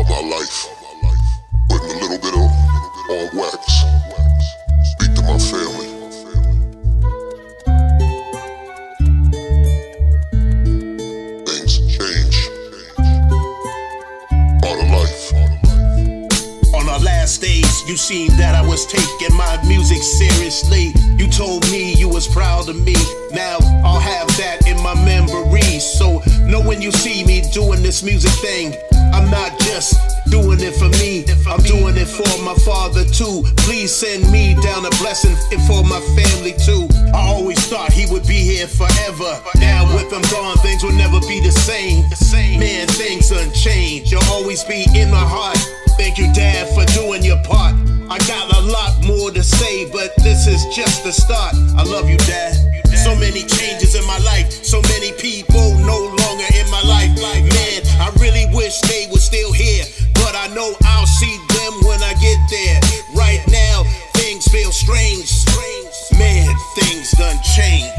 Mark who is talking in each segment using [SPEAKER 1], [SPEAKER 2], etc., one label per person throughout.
[SPEAKER 1] about my life. Putting a little bit of on wax. Speak to my family. Things change. Life.
[SPEAKER 2] On our last days, you seen that I was taking my music seriously. You told me you was proud of me. Now I'll have that in my memory. So know when you see me doing this music thing, just doing it for me. I'm doing it for my father too. Please send me down a blessing and for my family too. I always thought he would be here forever. Now with him gone, things will never be the same. Man, things unchanged. You'll always be in my heart. Thank you, Dad, for doing your part. I got a lot more to say, but this is just the start. I love you, Dad. So many changes in my life, so many people no longer in my life. Like man, I really wish they were still here, but I know I'll see them when I get there. Right now, things feel strange. Man, things done change.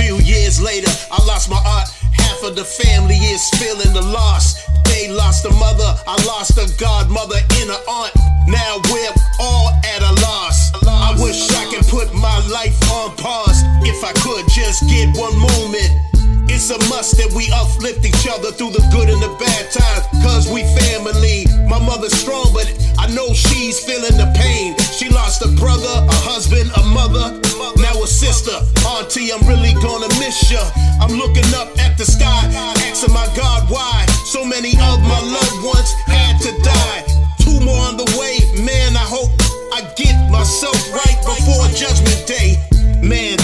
[SPEAKER 2] Few years later, I lost my aunt. Half of the family is feeling the loss. They lost a mother, I lost a godmother and an aunt. Now we're all at a loss. I wish I could put my life on pause. If I could just get one moment. It's a must that we uplift each other through the good and the bad times, cause we family. My mother's strong, but I know she's feeling the pain. She lost a brother, a husband, a mother, now a sister. Auntie, I'm really gonna miss ya. I'm looking up at the sky, asking my God why so many of my loved ones had to die. Two more on the way, man. I hope I get myself right before Judgment Day. Man,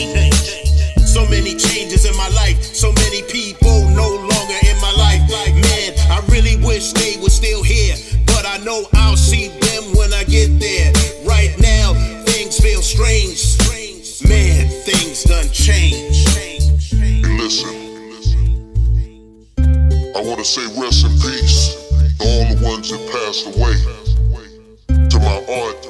[SPEAKER 2] So many changes in my life, so many people no longer in my life. Man, I really wish they were still here, but I know I'll see them when I get there. Right now, things feel strange. Man, things done changed.
[SPEAKER 1] And listen. I want to say rest in peace to all the ones that passed away. To my aunt,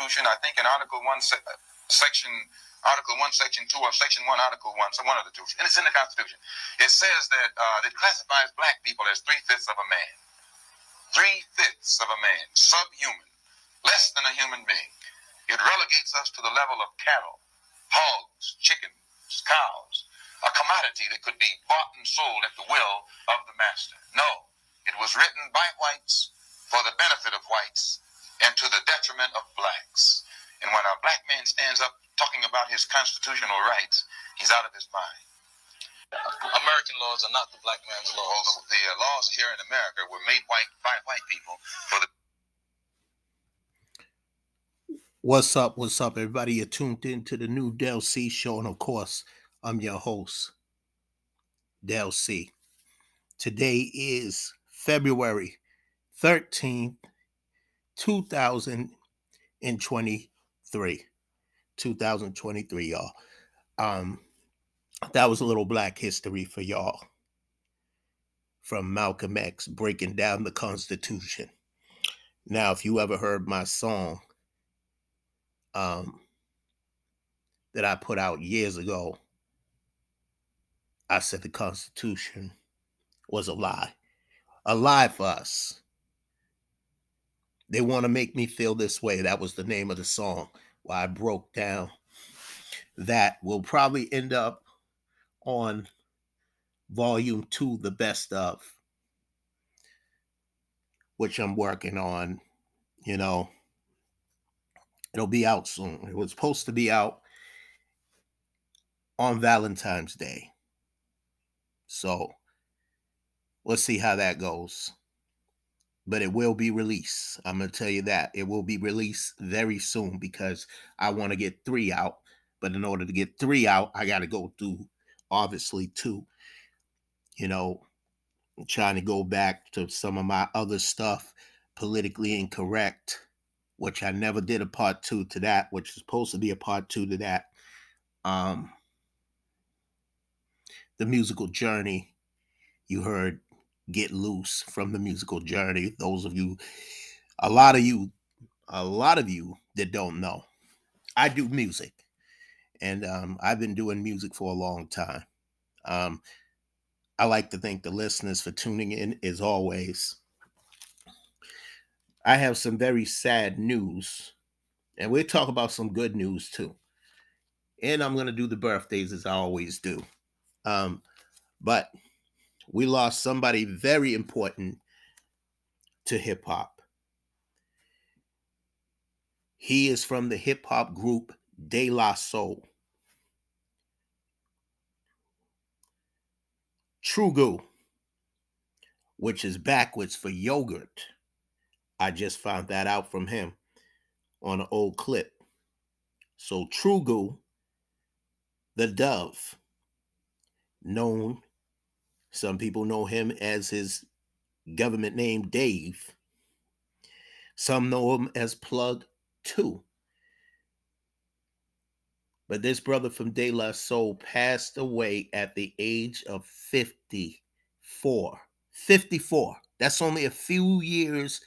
[SPEAKER 3] Constitution, I think in Article 1, se- uh, Section Article 1, Section 2, or Section 1, Article 1, so one of the two, and it's in the Constitution, it says that uh, it classifies black people as three fifths of a man. Three fifths of a man, subhuman, less than a human being. It relegates us to the level of cattle, hogs, chickens, cows, a commodity that could be bought and sold at the will of the master. No, it was written by whites for the benefit of whites and to the detriment of blacks. And when a black man stands up talking about his constitutional rights, he's out of his mind.
[SPEAKER 4] American laws are not the black man's
[SPEAKER 3] Well,
[SPEAKER 4] laws.
[SPEAKER 3] the, the uh, laws here in America were made white by white people for the
[SPEAKER 2] What's up? What's up, everybody? You're tuned in to the new Del C show, and of course, I'm your host, Del C. Today is February 13th, 2023. 2023, y'all. Um, that was a little black history for y'all from Malcolm X breaking down the Constitution. Now, if you ever heard my song, um, that I put out years ago, I said the Constitution was a lie. A lie for us. They want to make me feel this way. That was the name of the song. Why I broke down. That will probably end up on volume two, the best of, which I'm working on. You know, it'll be out soon. It was supposed to be out on Valentine's Day. So let's see how that goes. But it will be released. I'm going to tell you that. It will be released very soon because I want to get three out. But in order to get three out, I got to go through, obviously, two. You know, trying to go back to some of my other stuff, politically incorrect, which I never did a part two to that, which is supposed to be a part two to that. Um, the musical journey you heard get loose from the musical journey. Those of you a lot of you a lot of you that don't know i do music and um, i've been doing music for a long time. Um, i like to thank the listeners for tuning in as always i have some very sad news and we'll talk about some good news too. And i'm going to do the birthdays as i always do. Um, but we lost somebody very important to hip hop. He is from the hip hop group De La Soul. Trugoy, which is backwards for yogurt. I just found that out from him on an old clip. So Trugoy, the dove, known, some people know him as his government name, Dave. Some know him as Plug 2. But this brother from De La Soul passed away at the age of 54. 54. That's only a few years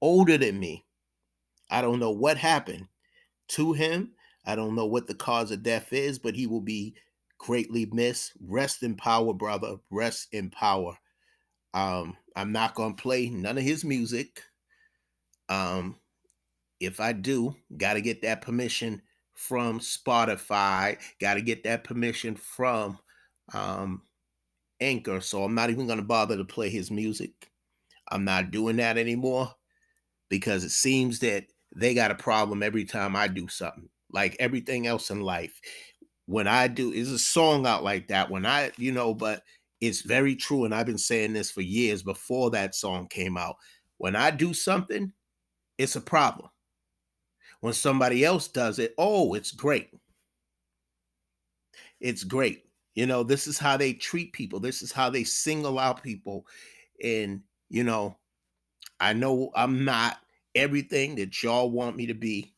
[SPEAKER 2] older than me. I don't know what happened to him. I don't know what the cause of death is, but he will be greatly missed. Rest in power, brother. Rest in power. Um, I'm not gonna play none of his music. Um, if I do, gotta get that permission from Spotify, gotta get that permission from um Anchor. So I'm not even gonna bother to play his music. I'm not doing that anymore because it seems that they got a problem every time I do something. Like everything else in life when I do is a song out like that. When I, you know, but it's very true. And I've been saying this for years before that song came out. When I do something, it's a problem. When somebody else does it, oh, it's great. It's great. You know, this is how they treat people. This is how they single out people. And, you know, I know I'm not everything that y'all want me to be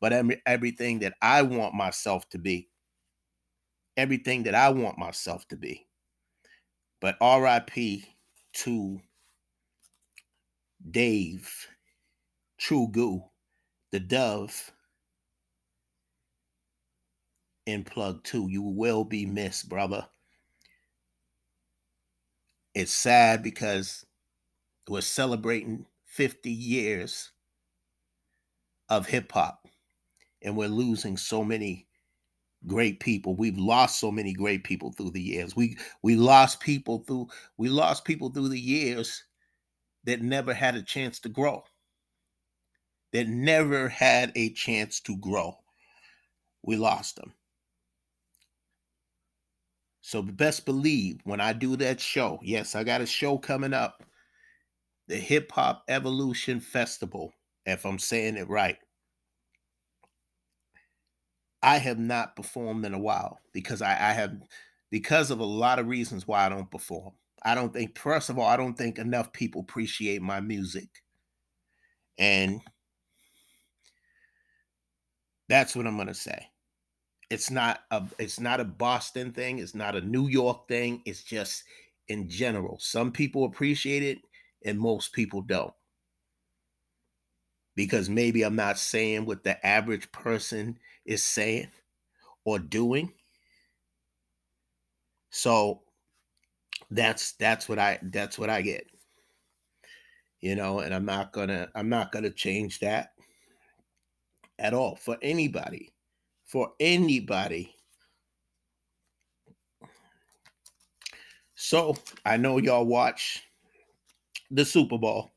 [SPEAKER 2] but everything that I want myself to be. Everything that I want myself to be. But RIP to Dave, Trugoy, the Dove, in plug two. You will be missed, brother. It's sad because we're celebrating 50 years of hip hop and we're losing so many great people. We've lost so many great people through the years. We we lost people through we lost people through the years that never had a chance to grow. That never had a chance to grow. We lost them. So best believe when I do that show, yes, I got a show coming up, the Hip Hop Evolution Festival, if I'm saying it right. I have not performed in a while because I, I have because of a lot of reasons why I don't perform. I don't think, first of all, I don't think enough people appreciate my music. And that's what I'm gonna say. It's not a it's not a Boston thing, it's not a New York thing, it's just in general. Some people appreciate it and most people don't because maybe I'm not saying what the average person is saying or doing. So that's that's what I that's what I get. you know, and I'm not gonna I'm not gonna change that at all for anybody. For anybody. So I know y'all watch the Super Bowl.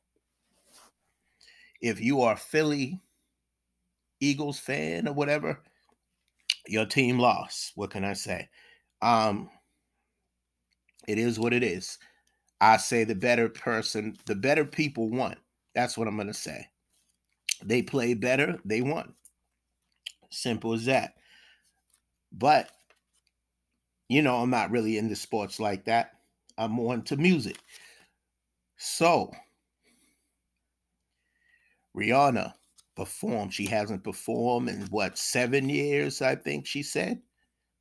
[SPEAKER 2] If you are Philly Eagles fan or whatever, your team lost. What can I say? Um, it is what it is. I say the better person, the better people won. That's what I'm gonna say. They played better, they won. Simple as that. But you know, I'm not really into sports like that. I'm more into music. So Rihanna performed. She hasn't performed in what seven years, I think she said.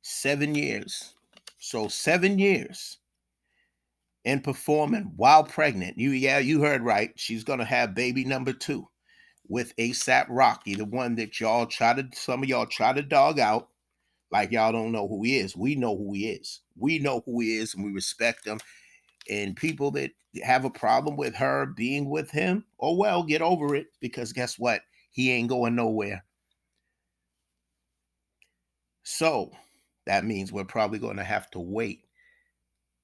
[SPEAKER 2] Seven years. So seven years and performing while pregnant. You yeah, you heard right. She's gonna have baby number two with ASAP Rocky, the one that y'all try to some of y'all try to dog out, like y'all don't know who he is. We know who he is. We know who he is, and we respect him. And people that have a problem with her being with him, oh well, get over it because guess what? He ain't going nowhere. So that means we're probably going to have to wait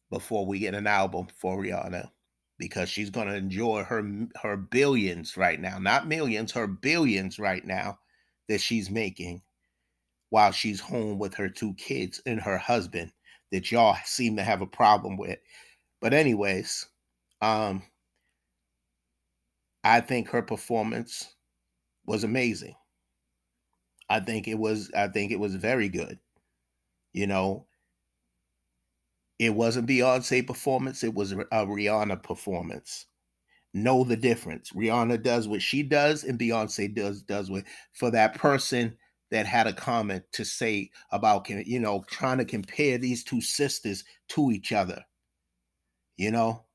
[SPEAKER 2] before we get an album for Rihanna because she's going to enjoy her her billions right now, not millions, her billions right now that she's making while she's home with her two kids and her husband that y'all seem to have a problem with. But anyways, um I think her performance was amazing. I think it was I think it was very good. You know, it wasn't Beyonce performance, it was a Rihanna performance. Know the difference. Rihanna does what she does and Beyonce does does what for that person that had a comment to say about you know trying to compare these two sisters to each other. You know,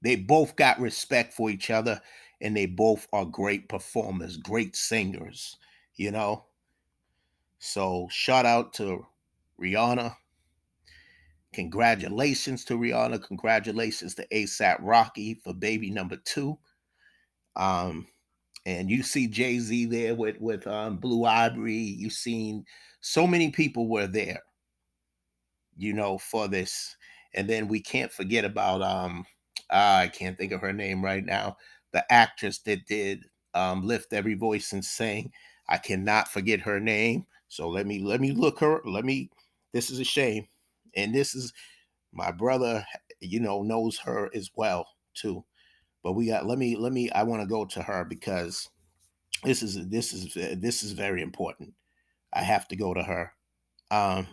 [SPEAKER 2] they both got respect for each other and they both are great performers, great singers, you know. So shout out to Rihanna Congratulations to Rihanna. Congratulations to ASAP Rocky for baby number two. Um, and you see Jay Z there with with um, Blue Ivory. You've seen so many people were there, you know, for this. And then we can't forget about um, I can't think of her name right now. The actress that did um, lift every voice and sing. I cannot forget her name. So let me let me look her. Let me. This is a shame and this is my brother you know knows her as well too but we got let me let me i want to go to her because this is this is this is very important i have to go to her um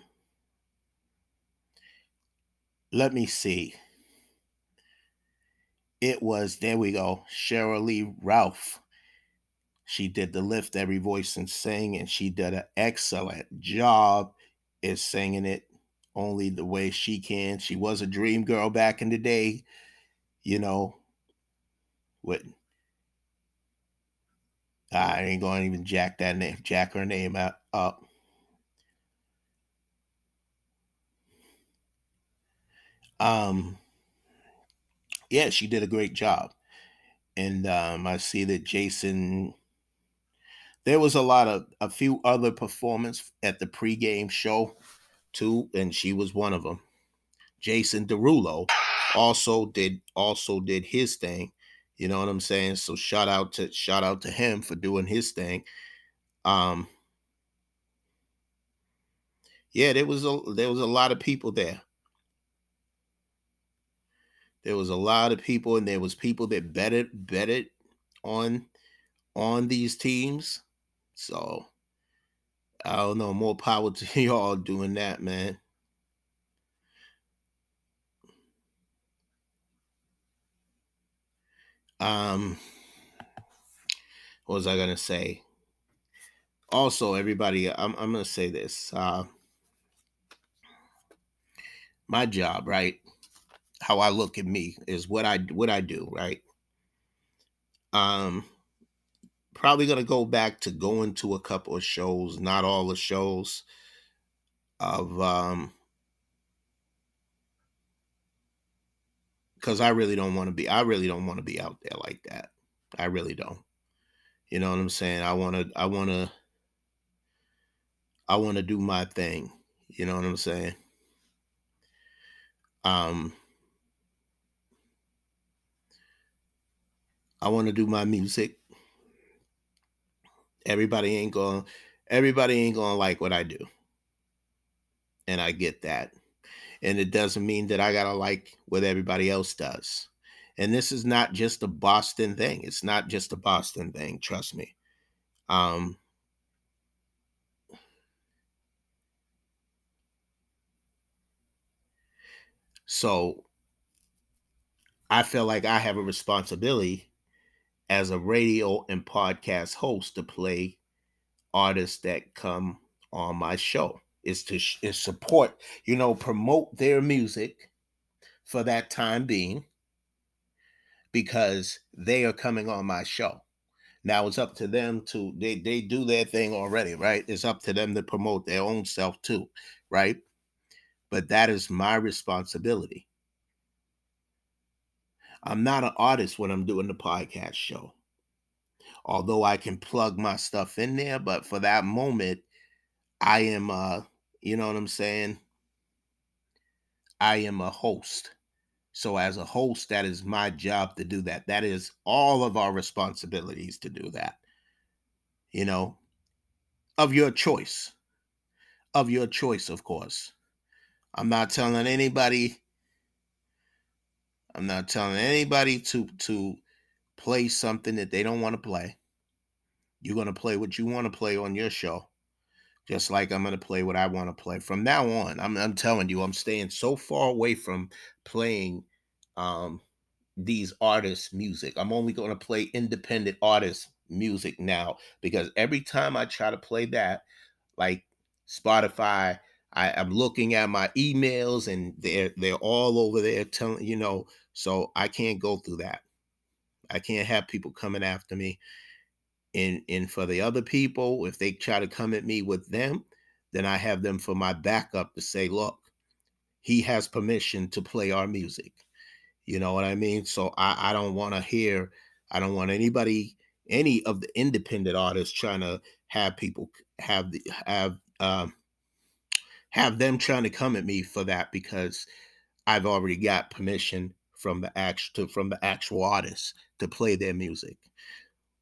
[SPEAKER 2] let me see it was there we go sheryl lee ralph she did the lift every voice and sing and she did an excellent job is singing it only the way she can. She was a dream girl back in the day, you know. What I ain't going to even jack that name, jack her name up. Um, yeah, she did a great job, and um, I see that Jason. There was a lot of a few other performance at the pregame show too, and she was one of them. Jason Derulo also did also did his thing. You know what I'm saying? So shout out to shout out to him for doing his thing. Um yeah, there was a there was a lot of people there. There was a lot of people, and there was people that betted betted on on these teams. So I don't know. More power to y'all doing that, man. Um, what was I gonna say? Also, everybody, I'm I'm gonna say this. Uh, my job, right? How I look at me is what I what I do, right? Um, probably going to go back to going to a couple of shows, not all the shows of um because I really don't want to be. I really don't want to be out there like that. I really don't. You know what I'm saying? I want to. I want to. I want to do my thing. You know what I'm saying? Um. I want to do my music. Everybody ain't going everybody ain't going to like what I do. And I get that. And it doesn't mean that I got to like what everybody else does. And this is not just a Boston thing. It's not just a Boston thing, trust me. Um So I feel like I have a responsibility as a radio and podcast host to play artists that come on my show is to is support you know promote their music for that time being because they are coming on my show. Now it's up to them to they they do their thing already right? It's up to them to promote their own self too right? But that is my responsibility I'm not an artist when I'm doing the podcast show. Although I can plug my stuff in there, but for that moment, I am uh, you know what I'm saying? I am a host. So as a host, that is my job to do that. That is all of our responsibilities to do that. You know, of your choice. Of your choice, of course. I'm not telling anybody I'm not telling anybody to to play something that they don't want to play. You're going to play what you want to play on your show. Just like I'm going to play what I want to play. From now on, I'm, I'm telling you, I'm staying so far away from playing um, these artists' music. I'm only going to play independent artists' music now because every time I try to play that, like Spotify, I, am looking at my emails and they're they're all over there telling you know so I can't go through that. I can't have people coming after me. And and for the other people, if they try to come at me with them, then I have them for my backup to say, look, he has permission to play our music. You know what I mean? So I, I don't want to hear, I don't want anybody, any of the independent artists trying to have people have the have um have them trying to come at me for that because I've already got permission from the actual from the actual artists to play their music.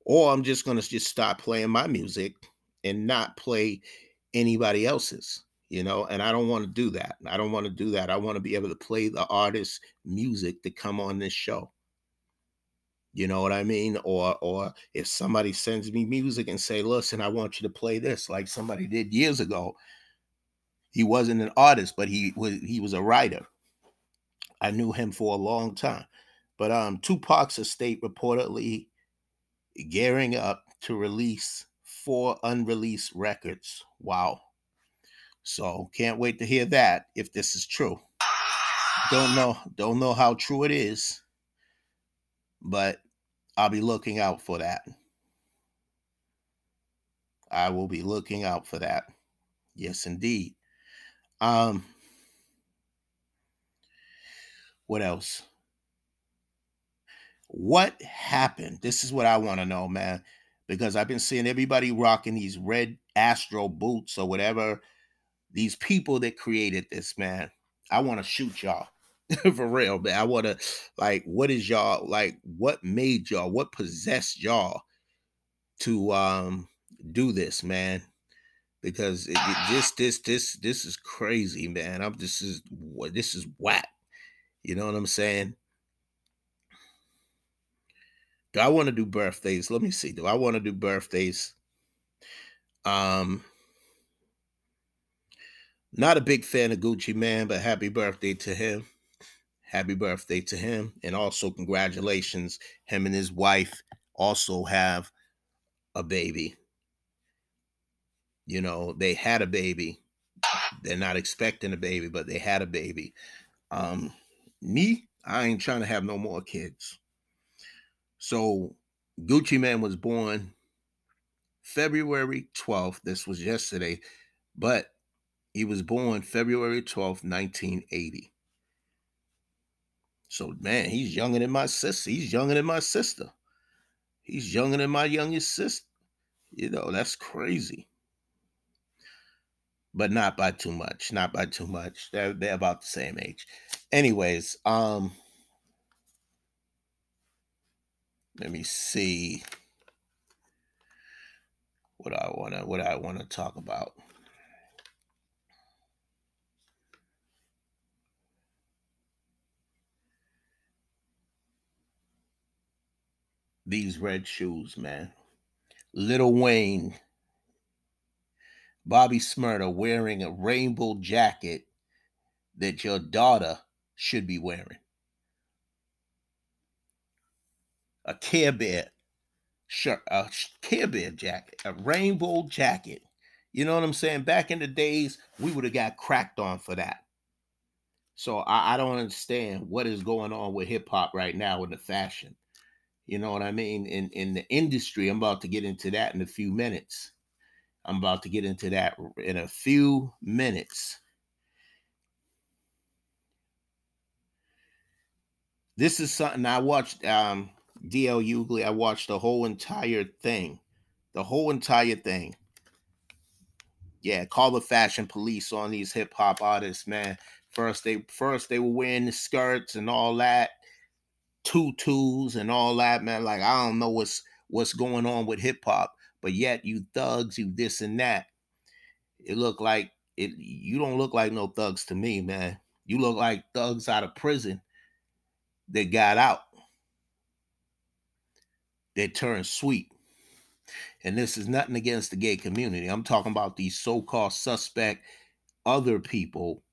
[SPEAKER 2] Or i'm just going to just stop playing my music and not play anybody else's you know and i don't want to do that. I don't want to do that. I want to be able to play the artist's music to come on this show. You know what i mean? Or or if somebody sends me music and say listen i want you to play this like somebody did years ago he wasn't an artist but he was he was a writer I knew him for a long time. But um, Tupac's estate reportedly gearing up to release four unreleased records. Wow. So can't wait to hear that if this is true. Don't know, don't know how true it is, but I'll be looking out for that. I will be looking out for that. Yes, indeed. Um, what else? What happened? This is what I want to know, man, because I've been seeing everybody rocking these red Astro boots or whatever. These people that created this, man, I want to shoot y'all for real, man. I want to, like, what is y'all, like, what made y'all, what possessed y'all to um do this, man? Because it, it, this, this, this, this is crazy, man. I'm this is what this is whack. You know what I'm saying? Do I want to do birthdays? Let me see. Do I want to do birthdays? Um not a big fan of Gucci Mane, but happy birthday to him. Happy birthday to him. And also congratulations. Him and his wife also have a baby. You know, they had a baby. They're not expecting a baby, but they had a baby. Um me, I ain't trying to have no more kids. So Gucci Mane was born February 12th. This was yesterday, but he was born February 12th, 1980. So man, he's younger than my sister. He's younger than my sister. He's younger than my youngest sister. You know, that's crazy. But not by too much. Not by too much. They're they're about the same age. Anyways, um let me see what I wanna what I wanna talk about. These red shoes, man. Lil Wayne, Bobby Shmurda wearing a rainbow jacket that your daughter should be wearing. A Care Bear shirt, a Care Bear jacket, a rainbow jacket. You know what I'm saying? Back in the days, we would have got cracked on for that. So I, I don't understand what is going on with hip hop right now in the fashion. You know what I mean? In in the industry, I'm about to get into that in a few minutes. I'm about to get into that in a few minutes. This is something I watched um DL Hughley. I watched the whole entire thing. The whole entire thing. Yeah, call the fashion police on these hip hop artists, man. First they first they were wearing the skirts and all that tutus and all that, man. Like I don't know what's what's going on with hip hop, but yet you thugs, you this and that. It look like it. You don't look like no thugs to me, man. You look like thugs out of prison that got out. They turned sweet. And this is nothing against the gay community. I'm talking about these so-called suspect other people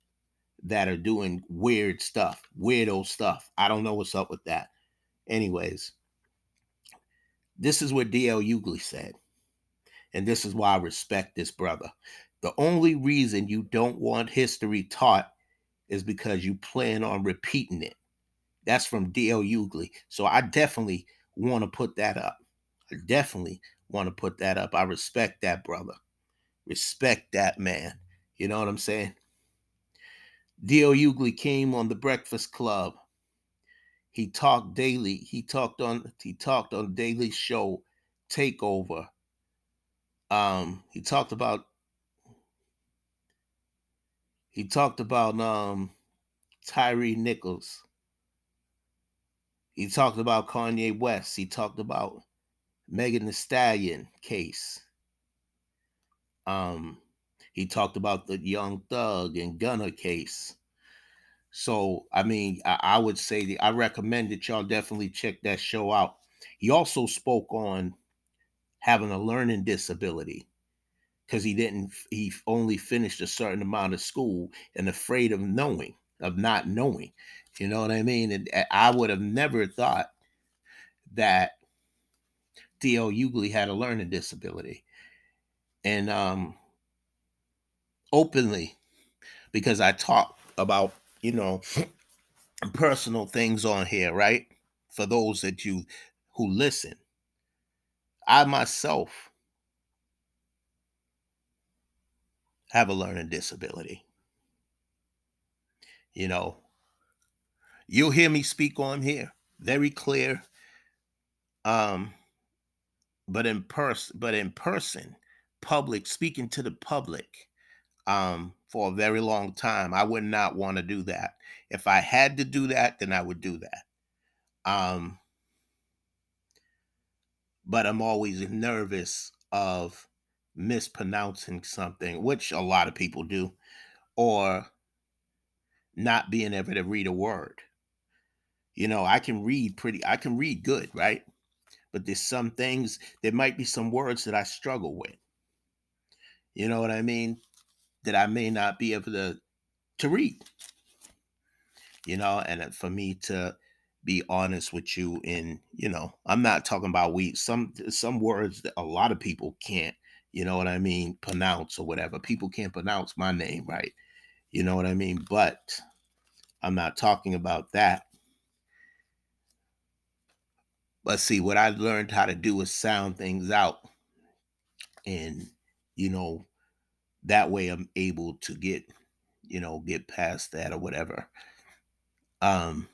[SPEAKER 2] that are doing weird stuff, weirdo stuff. I don't know what's up with that. Anyways, this is what DL Hughley said. And this is why I respect this brother. The only reason you don't want history taught is because you plan on repeating it. That's from DL Hughley. So I definitely want to put that up. I definitely want to put that up. I respect that brother. Respect that man. You know what I'm saying? D.L. Hughley came on the Breakfast Club. He talked daily. He talked on he talked on Daily Show Takeover. Um, he talked about he talked about um Tyre Nichols. He talked about Kanye West. He talked about Megan Thee Stallion case. Um, he talked about the Young Thug and Gunna case. So, I mean, I, I would say that I recommend that y'all definitely check that show out. He also spoke on having a learning disability because he didn't, he only finished a certain amount of school and afraid of knowing, of not knowing. You know what I mean? And I would have never thought that D.L. Hughley had a learning disability. And um, openly because I talk about, you know, personal things on here, right? For those that you who listen. I myself have a learning disability. You know, you'll hear me speak on here very clear. Um, but in person, but in person, public, speaking to the public, um, for a very long time. I would not want to do that. If I had to do that, then I would do that. Um, but I'm always nervous of mispronouncing something, which a lot of people do, or not being able to read a word. You know, I can read pretty, I can read good, right? But there's some things, there might be some words that I struggle with. You know what I mean? that I may not be able to to read. You know, and uh, for me to be honest with you and you know, I'm not talking about we some some words that a lot of people can't, you know what I mean, pronounce or whatever. People can't pronounce my name right. You know what I mean? But I'm not talking about that. But see, what I learned how to do is sound things out and, you know, that way I'm able to get, you know, get past that or whatever. Um,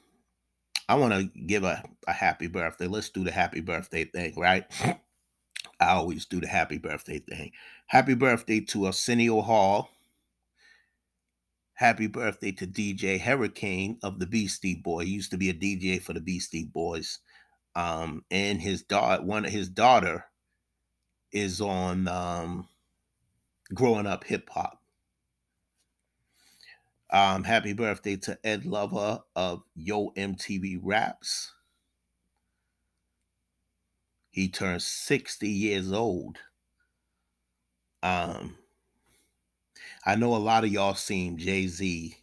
[SPEAKER 2] I want to give a, a happy birthday. Let's do the happy birthday thing, right? I always do the happy birthday thing. Happy birthday to Arsenio Hall. Happy birthday to DJ Hurricane of the Beastie Boy. He used to be a DJ for the Beastie Boys. Um, and his daughter, one of his daughter, is on um, Growing Up Hip Hop. Um, happy birthday to Ed Lover of Yo MTV Raps. He turned 60 years old. Um, I know a lot of y'all seen Jay Z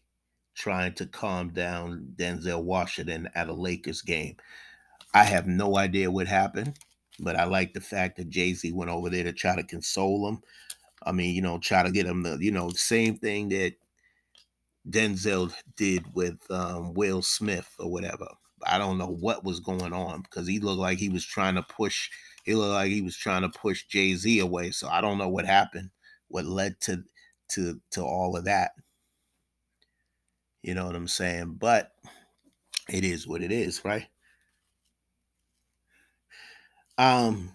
[SPEAKER 2] trying to calm down Denzel Washington at a Lakers game. I have no idea what happened, but I like the fact that Jay Z went over there to try to console him. I mean, you know, try to get him the, you know, same thing that Denzel did with um, Will Smith or whatever. I don't know what was going on because he looked like he was trying to push. He looked like he was trying to push Jay Z away. So I don't know what happened, what led to to to all of that. You know what I'm saying? But it is what it is, right? Um,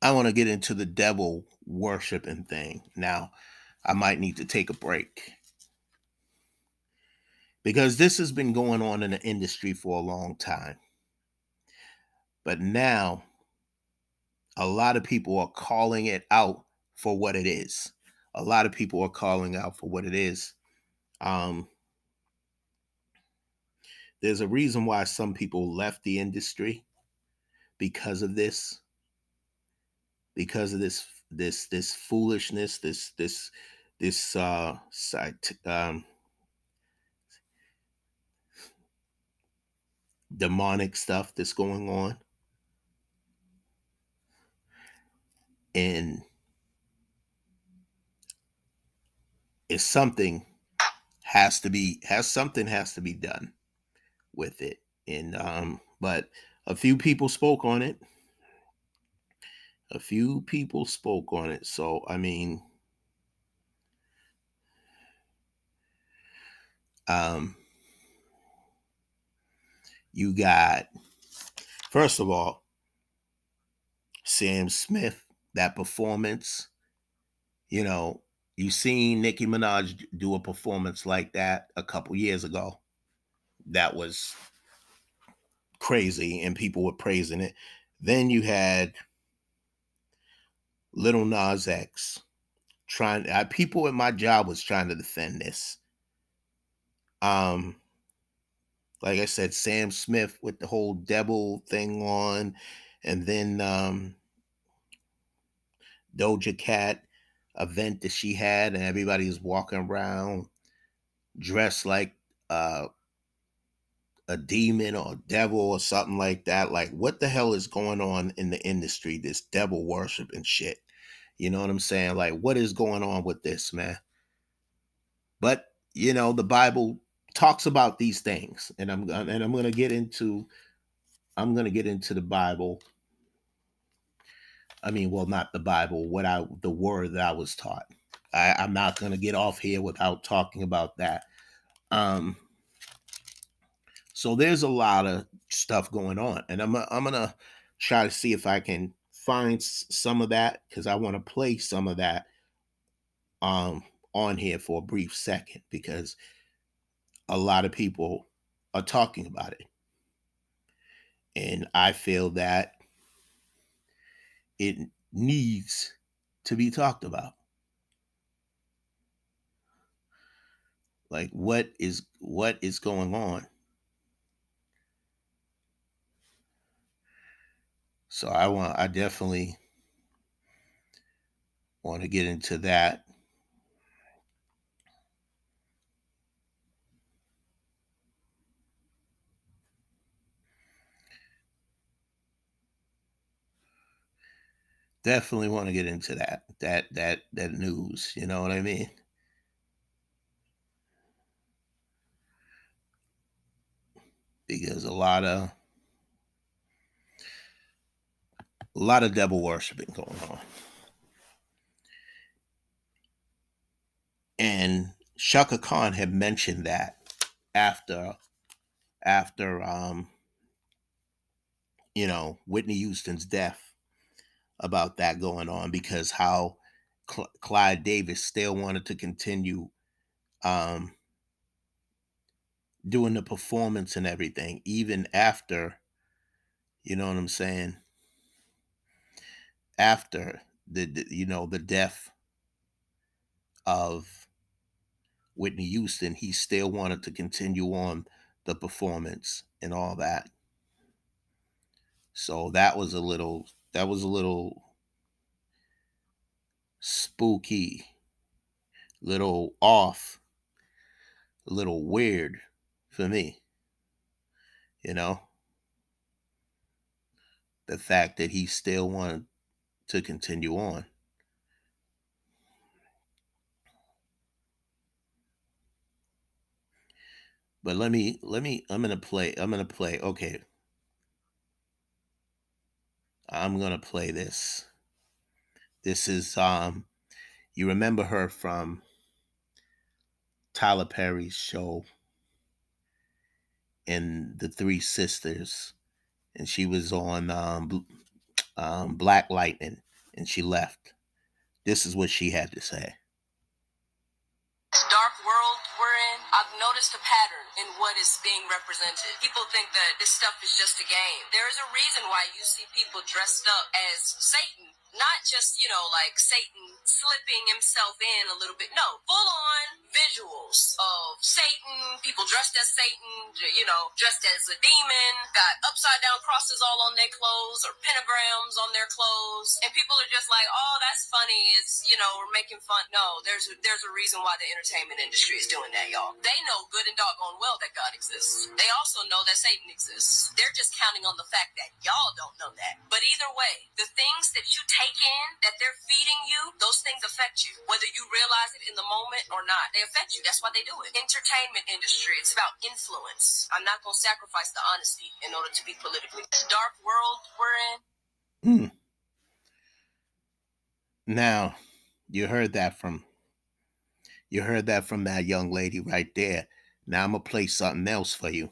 [SPEAKER 2] I want to get into the devil worshiping thing. Now, I might need to take a break because this has been going on in the industry for a long time. But now, a lot of people are calling it out for what it is a lot of people are calling out for what it is. Um, there's a reason why some people left the industry because of this, because of this this this foolishness, this this this uh um demonic stuff that's going on. And is something has to be has something has to be done with it. And um but a few people spoke on it. A few people spoke on it. So i mean um you got first of all sam smith that performance you know you seen Nicki Minaj do a performance like that a couple years ago. That was crazy, and people were praising it. Then you had Lil Nas X trying. People at my job was trying to defend this. Um, like I said, Sam Smith with the whole devil thing on, and then um, Doja Cat event that she had, and everybody walking around dressed like uh, a demon or a devil or something like that. Like, what the hell is going on in the industry? This devil worship and shit. You know what I'm saying? Like, what is going on with this, man? But you know, the Bible talks about these things, and I'm and I'm gonna get into I'm gonna get into the Bible I mean, well, not the Bible, what I the word that I was taught. I, I'm not gonna get off here without talking about that. Um, so there's a lot of stuff going on, and I'm I'm gonna try to see if I can find some of that because I want to play some of that um on here for a brief second because a lot of people are talking about it. And I feel that it needs to be talked about. Like what is what is going on? So I want I definitely want to get into that. Definitely want to get into that that that that news you know what i mean? Because a lot of a lot of devil worshiping going on. And Chaka Khan had mentioned that after after um you know, Whitney Houston's death about that going on because how Cl- Clive Davis still wanted to continue um, doing the performance and everything, even after, you know what I'm saying? After the, the you know the death of Whitney Houston, he still wanted to continue on the performance and all that. So that was a little that was a little spooky, little off, a little weird for me. You know? The fact that he still wanted to continue on. But let me let me I'm gonna play I'm gonna play okay. I'm gonna play this. This is um you remember her from Tyler Perry's show and The Three Sisters, and she was on um, um, Black Lightning, and she left. This is what she had to say.
[SPEAKER 5] Noticed a pattern in what is being represented. People think that this stuff is just a game. There is a reason why you see people dressed up as Satan not just, you know, like Satan slipping himself in a little bit. No, full on visuals of Satan, people dressed as Satan, you know, dressed as a demon, got upside down crosses all on their clothes or pentagrams on their clothes. And people are just like, oh, that's funny. It's, you know, we're making fun. No, there's a, there's a reason why the entertainment industry is doing that, y'all. They know good and doggone well that God exists. They also know that Satan exists. They're just counting on the fact that y'all don't know that. But either way, the things that you take in that they're feeding you, those things affect you, whether you realize it in the moment or not. They affect you. That's why they do it. Entertainment industry, it's about influence. I'm not going to sacrifice the honesty in order to be politically. This dark world we're in.
[SPEAKER 2] Hmm. Now, you heard that from you heard that from that young lady right there. Now I'm gonna play something else for you.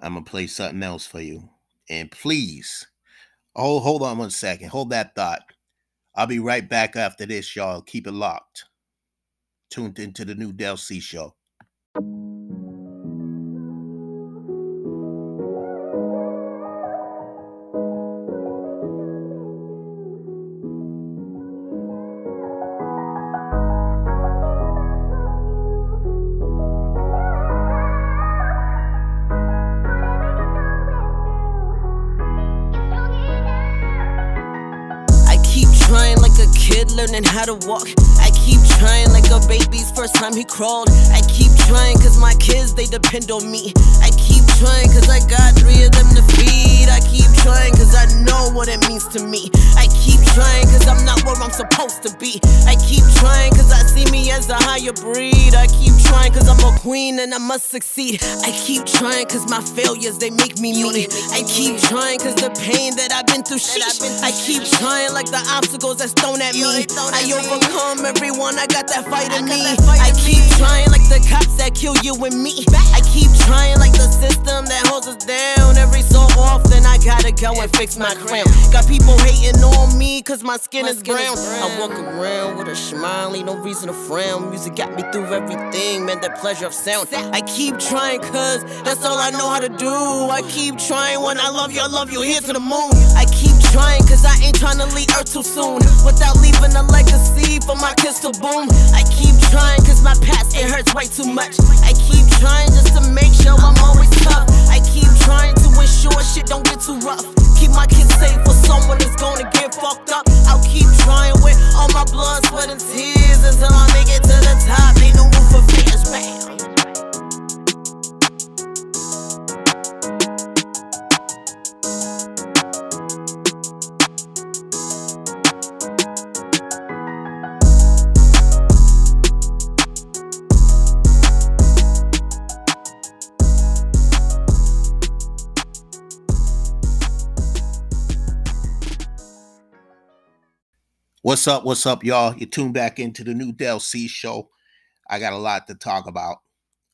[SPEAKER 2] I'm gonna play something else for you. And please Oh, hold on one second. Hold that thought. I'll be right back after this, y'all. Keep it locked. Tuned into the new Del C show.
[SPEAKER 6] To walk. I keep trying like a baby's first time he crawled. I keep trying cause my kids, they depend on me. I keep trying cause I got three of them to feed. I keep trying cause I know what it means to me. I keep trying cause I'm not where I'm supposed to be. I keep trying cause I see me as a higher breed. I keep trying cause I'm a queen and I must succeed. I keep trying cause my failures, they make me me. I keep trying cause the pain that I've been through, sheesh. I keep trying like the obstacles that's thrown at me. I overcome everyone, I got that fight in me. I keep trying like the cops that kill you and me. I keep trying like the system that holds us down. Every so often, I gotta go and fix my crown. Got people hating on me cause my skin is brown. I walk around with a smile, ain't no reason to frown. Music got me through everything, man, the pleasure of sound. I keep trying cause that's all I know how to do. I keep trying when I love you, I love you here to the moon. I keep trying cause I ain't trying to leave Earth too soon. Without leaving a legacy for my kids to boom. I keep trying cause my past, it hurts way too much. I keep trying just to make sure I'm always tough. I keep trying to ensure shit don't get too rough. Keep my kids safe for someone that's gonna get fucked up. I'll keep trying with all my blood, sweat, and tears until I make it to the top. Ain't no room for fears, man.
[SPEAKER 2] What's up? What's up, y'all? You tuned back into the new Del C show. I got a lot to talk about,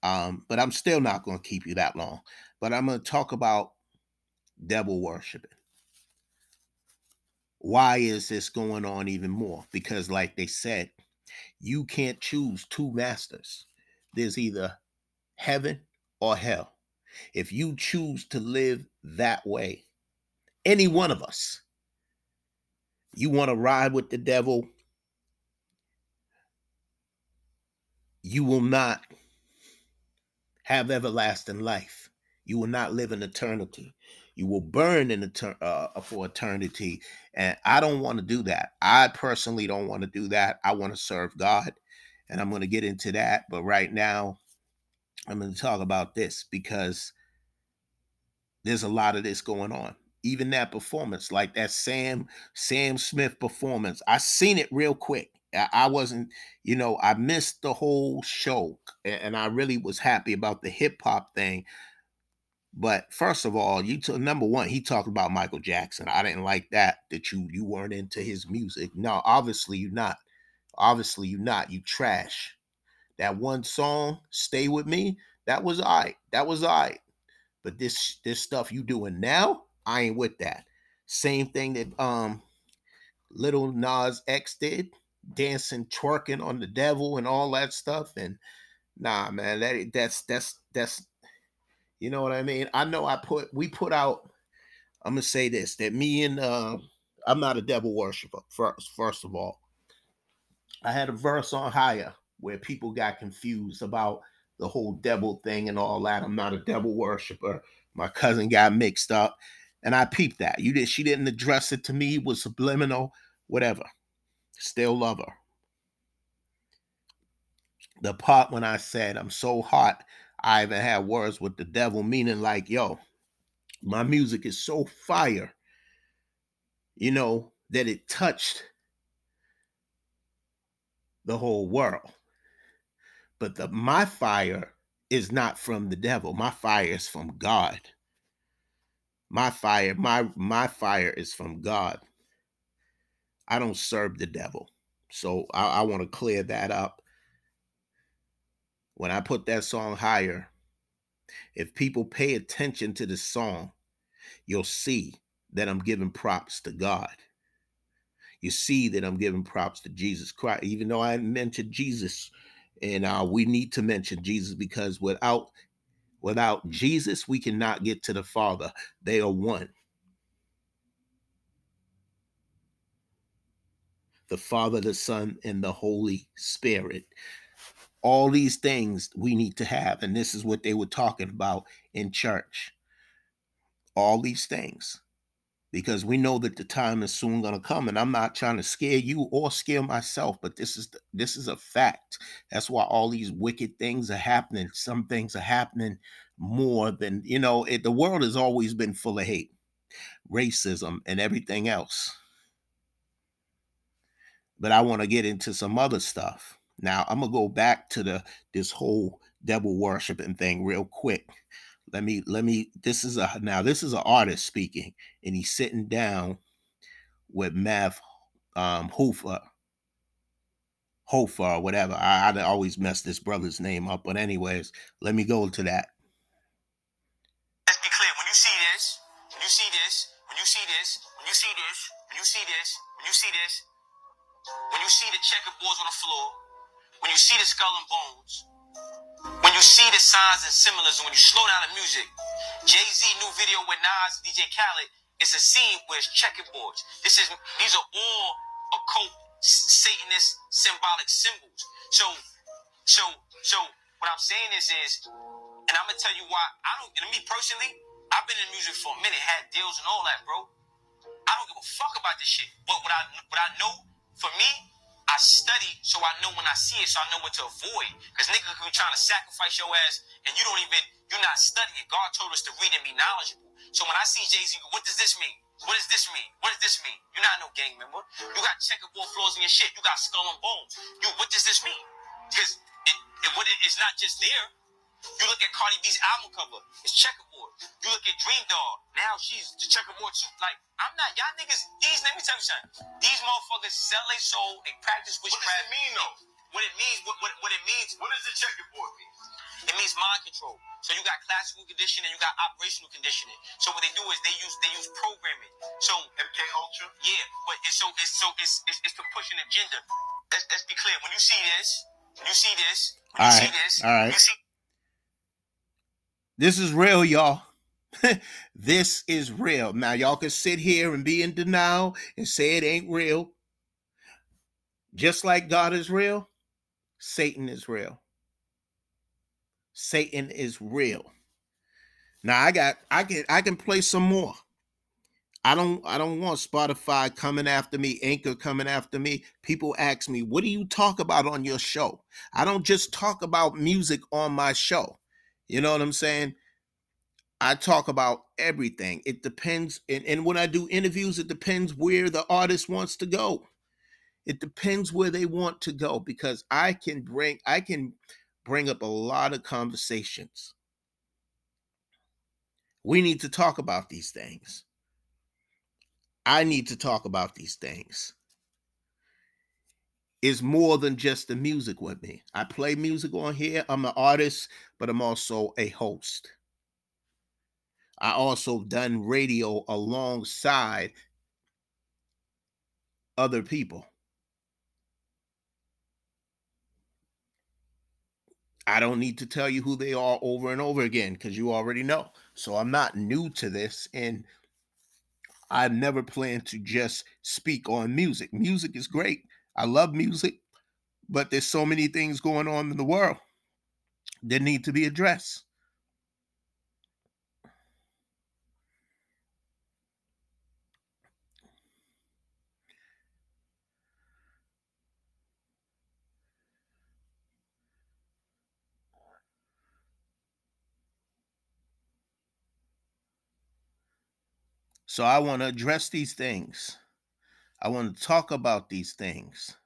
[SPEAKER 2] um, but I'm still not going to keep you that long. But I'm going to talk about devil worshiping. Why is this going on even more? Because, like they said, you can't choose two masters. There's either heaven or hell. If you choose to live that way, any one of us, you want to ride with the devil, you will not have everlasting life. You will not live in eternity. You will burn in etern- uh, for eternity. And I don't want to do that. I personally don't want to do that. I want to serve God. And I'm going to get into that. But right now, I'm going to talk about this because there's a lot of this going on. Even that performance, like that Sam Sam Smith performance, I seen it real quick. I, I wasn't, you know, I missed the whole show, and I really was happy about the hip hop thing. But first of all, you took number one, he talked about Michael Jackson. I didn't like that that you you weren't into his music. No, obviously you're not. Obviously you're not. You trash. That one song, Stay With Me, that was right. That was right. But this this stuff you doing now, I ain't with that. Same thing that um Lil Nas X did, dancing, twerking on the devil and all that stuff. And nah, man, that that's that's that's you know what I mean? I know I put we put out, I'm gonna say this that me and uh I'm not a devil worshiper, first, first of all. I had a verse on higher where people got confused about the whole devil thing and all that. I'm not a devil worshiper. My cousin got mixed up, and I peeped that. You did. She didn't address it to me. Was subliminal, whatever. Still love her. The part when I said I'm so hot, I even had words with the devil, meaning like, yo, my music is so fire, you know, that it touched the whole world. But the my fire is not from the devil. My fire is from God. My fire, my my fire is from God. I don't serve the devil. So I, I want to clear that up. When I put that song higher, if people pay attention to the song, you'll see that I'm giving props to God. You see that I'm giving props to Jesus Christ, even though I mentioned Jesus, and uh, we need to mention Jesus because without without Jesus, we cannot get to the Father. They are one. The Father, the Son, and the Holy Spirit. All these things we need to have, and this is what they were talking about in church. All these things because we know that the time is soon going to come and i'm not trying to scare you or scare myself but this is the, this is a fact. That's why all these wicked things are happening. Some things are happening more than you know it, the world has always been full of hate racism and everything else. But i want to get into some other stuff. Now i'm going to go back to the this whole devil worshiping thing real quick let me let me this is a now this is an artist speaking and he's sitting down with Mav um Hoofer Hofer or whatever. I, I always mess this brother's name up, but anyways, let me go to that.
[SPEAKER 7] Let's be clear. When you see this, when you see this, when you see this, when you see this, when you see this, when you see this, when you see the checkerboards on the floor, when you see the skull and bones, when you see the signs and symbolism, when you slow down the music, Jay Z new video with Nas, DJ Khaled, it's a scene where it's checkerboards. This is these are all occult Satanist symbolic symbols. So, so, so what I'm saying is, is, and I'm gonna tell you why I don't. And me personally, I've been in music for a minute, had deals and all that, bro. I don't give a fuck about this shit. But what I what I know for me, I study so I know when I see it, so I know what to avoid. Because nigga could be trying to sacrifice your ass, and you don't even you're not studying. God told us to read and be knowledgeable. So when I see Jay Z, what does this mean? What does this mean? What does this mean? You're not no gang member. You got checkerboard floors in your shit. You got skull and bones. You what does this mean? Because it, it, it, it's not just there. You look at Cardi B's album cover, it's checkerboard. You look at Dream Doll, now she's the checkerboard too. Like, I'm not, y'all niggas, these, let me tell you something. These motherfuckers sell their soul, they practice witchcraft.
[SPEAKER 8] What
[SPEAKER 7] witchcraft.
[SPEAKER 8] does it mean though?
[SPEAKER 7] What it means, what, what, what it means,
[SPEAKER 8] What does the checkerboard mean?
[SPEAKER 7] It means mind control. So you got classical conditioning, and you got operational conditioning. So what they do is they use they use programming. So
[SPEAKER 3] MK Ultra.
[SPEAKER 7] yeah, but it's so it's so it's it's, it's to push an agenda. Let's, let's be clear. When you see this, you see this, when
[SPEAKER 2] All
[SPEAKER 7] you
[SPEAKER 2] right,
[SPEAKER 7] see this,
[SPEAKER 2] all right.
[SPEAKER 7] you see
[SPEAKER 2] This is real, y'all. this is real. Now, y'all can sit here and be in denial and say it ain't real. Just like God is real, Satan is real. Satan is real. Now I got I can I can play some more. I don't I don't want Spotify coming after me, Anchor coming after me. People ask me, "What do you talk about on your show?" I don't just talk about music on my show. You know what I'm saying? I talk about everything. It depends and, and when I do interviews, it depends where the artist wants to go. It depends where they want to go because I can bring I can bring up a lot of conversations. We need to talk about these things. I need to talk about these things. It's more than just the music with me. I play music on here. I'm an artist, but I'm also a host. I also done radio alongside other people. I don't need to tell you who they are over and over again because you already know. So I'm not new to this and I never plan to just speak on music. Music is great. I love music, but there's so many things going on in the world that need to be addressed. So I want to address these things. I want to talk about these things.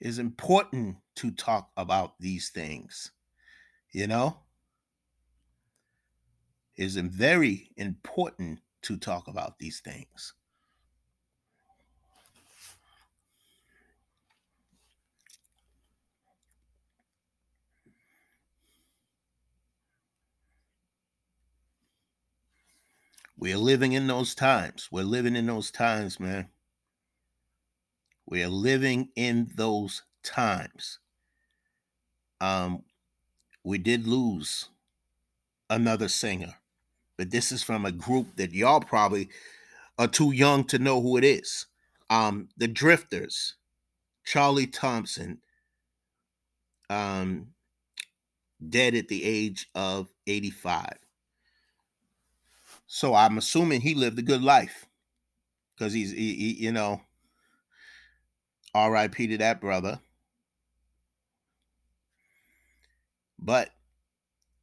[SPEAKER 2] It's important to talk about these things. You know? It's very important to talk about these things. We're living in those times. We're living in those times, man. We're living in those times. Um, we did lose another singer, but this is from a group that y'all probably are too young to know who it is. Um, the Drifters, Charlie Thompson, um, dead at the age of 85. So I'm assuming he lived a good life because he's, he, he, you know, RIP to that brother. But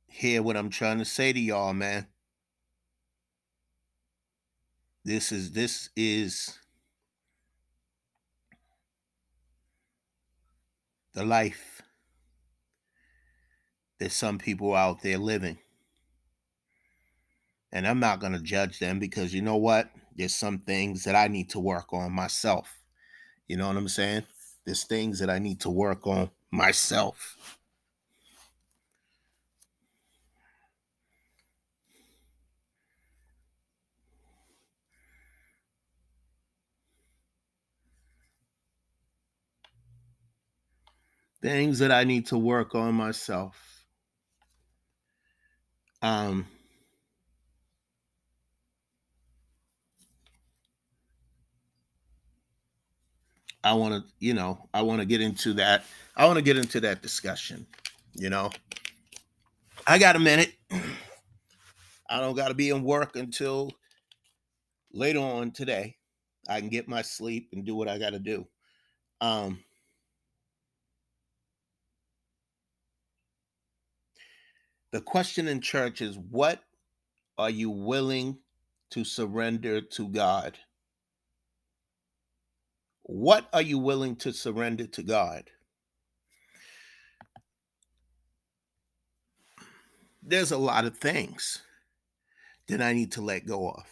[SPEAKER 2] hear what I'm trying to say to y'all, man. This is this is the life that some people out there living. And I'm not going to judge them because you know what? There's some things that I need to work on myself. You know what I'm saying? There's things that I need to work on myself. Things that I need to work on myself. Um, I want to, you know, I want to get into that. I want to get into that discussion. You know, I got a minute. I don't got to be in work until later on today. I can get my sleep and do what I got to do. Um, the question in church is what are you willing to surrender to God? What are you willing to surrender to God? There's a lot of things. that I need to let go of.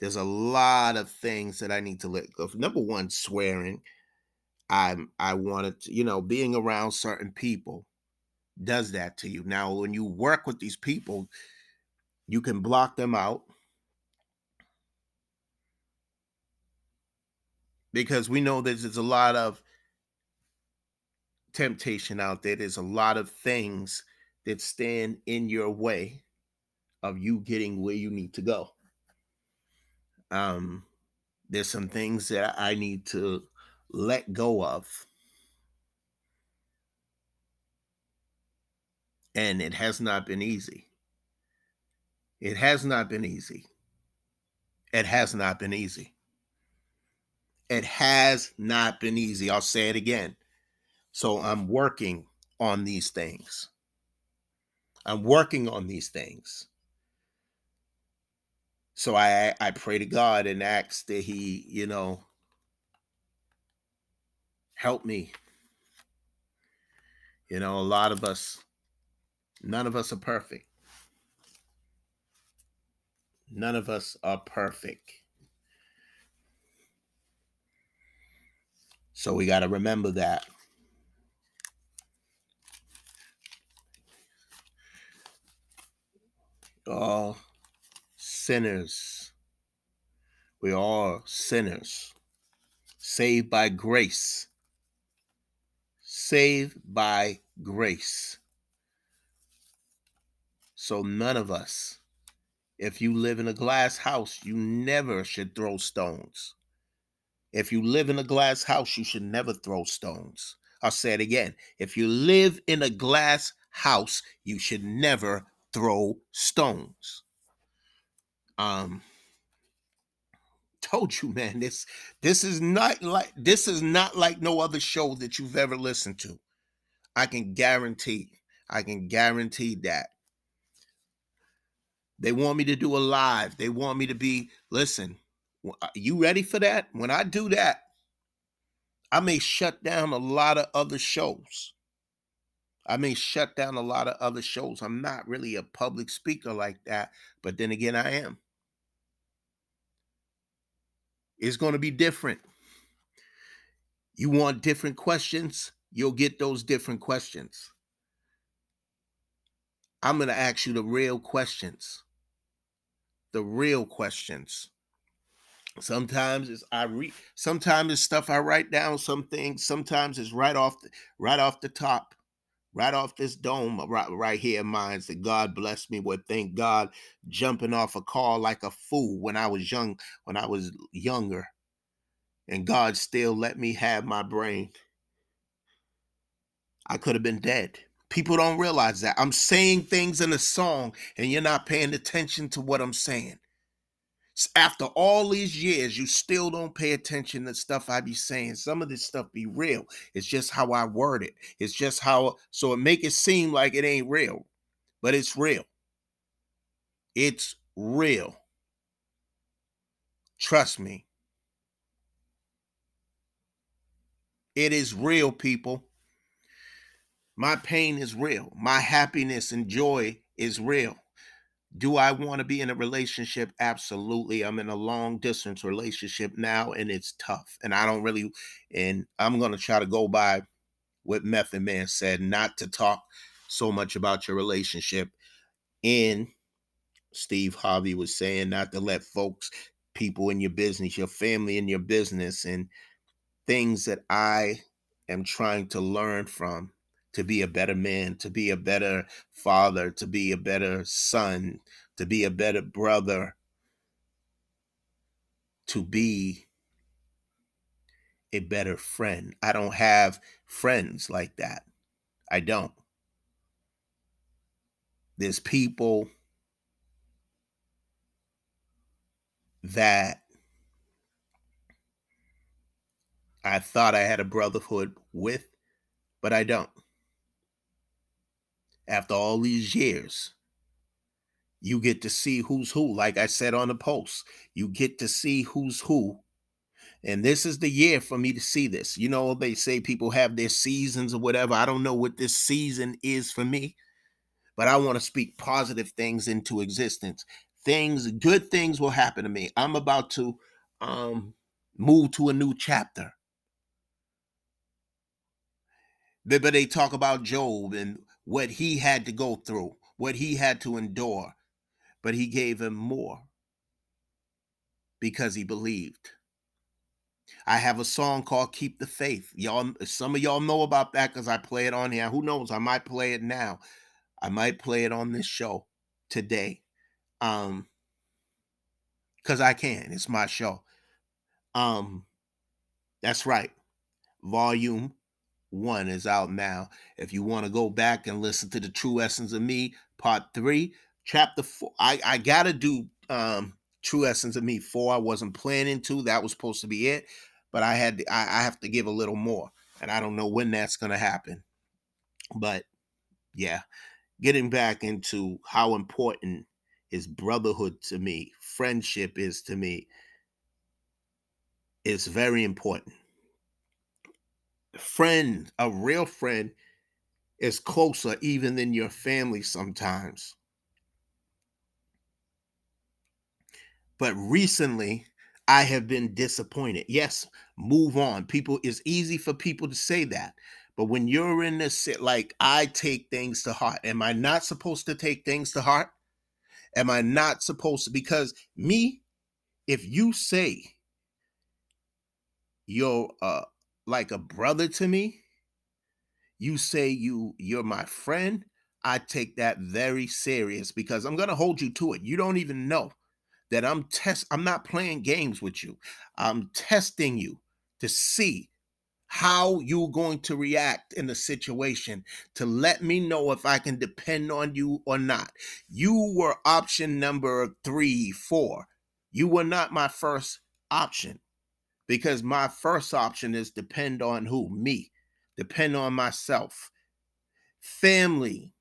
[SPEAKER 2] There's a lot of things that I need to let go of. Number one, swearing. I'm I wanted to, you know, being around certain people does that to you. Now, when you work with these people, you can block them out because we know that there's a lot of temptation out there. There's a lot of things that stand in your way of you getting where you need to go. Um, there's some things that I need to let go of. And it has not been easy. It has not been easy. It has not been easy. It has not been easy. I'll say it again. So I'm working on these things. I'm working on these things. So I I pray to God and ask that He, you know, help me. You know, a lot of us, none of us are perfect. None of us are perfect. So we got to remember that. All sinners. We are sinners. Saved by grace. Saved by grace. So none of us, if you live in a glass house, you never should throw stones. If you live in a glass house, you should never throw stones. I'll say it again. If you live in a glass house, you should never throw stones. Um told you, man, this this is not like this is not like no other show that you've ever listened to. I can guarantee. I can guarantee that. They want me to do a live. They want me to be listen. Uh, You ready for that? When I do that, I may shut down a lot of other shows. I may shut down a lot of other shows. I'm not really a public speaker like that, but then again, I am. It's going to be different. You want different questions? You'll get those different questions. I'm going to ask you the real questions. The real questions. Sometimes it's I read sometimes it's stuff I write down some things, sometimes it's right off the, right off the top right off this dome uh, right, right here in that God blessed me with. Thank God, jumping off a car like a fool when I was young, when I was younger. And God still let me have my brain. I could have been dead. People don't realize that. I'm saying things in a song and you're not paying attention to what I'm saying. After all these years, you still don't pay attention to stuff I be saying. Some of this stuff be real. It's just how I word it. It's just how so it make it seem like it ain't real, but it's real. It's real. Trust me. It is real, people. My pain is real. My happiness and joy is real. Do I want to be in a relationship? Absolutely. I'm in a long distance relationship now and it's tough. And I don't really, and I'm going to try to go by what Method Man said, not to talk so much about your relationship. And Steve Harvey was saying not to let folks, people in your business, your family in your business, and things that I am trying to learn from to be a better man, to be a better father, to be a better son, to be a better brother, to be a better friend. I don't have friends like that. I don't. There's people that I thought I had a brotherhood with, but I don't. After all these years, you get to see who's who. Like I said on the post, you get to see who's who. And this is the year for me to see this. You know, they say people have their seasons or whatever. I don't know what this season is for me, but I want to speak positive things into existence. things, good things will happen to me. I'm about to um, move to a new chapter. But they talk about Job and what he had to go through, what he had to endure, but he gave him more because he believed. I have a song called Keep the Faith. Y'all, some of y'all know about that because I play it on here. Who knows? I might play it now. I might play it on this show today. Um, because I can. It's my show. Um, that's right. Volume one is out now. If you want to go back and listen to the true essence of me, part three, chapter four. I, I gotta do um true essence of me four. I wasn't planning to. That was supposed to be it, but I had to, I, I have to give a little more, and I don't know when that's gonna happen. But yeah, getting back into how important is brotherhood to me, friendship is to me. It's very important friend, a real friend, is closer even than your family sometimes. But recently, I have been disappointed. Yes, move on. People, it's easy for people to say that. But when you're in this, like I take things to heart, am I not supposed to take things to heart? Am I not supposed to? Because me, if you say you're uh, like a brother to me, you say you you're my friend, I take that very serious because I'm going to hold you to it. You don't even know that I'm test I'm not playing games with you. I'm testing you to see how you're going to react in the situation to let me know if I can depend on you or not. You were option number 3, 4. You were not my first option because my first option is depend on who? Me. Depend on myself. Family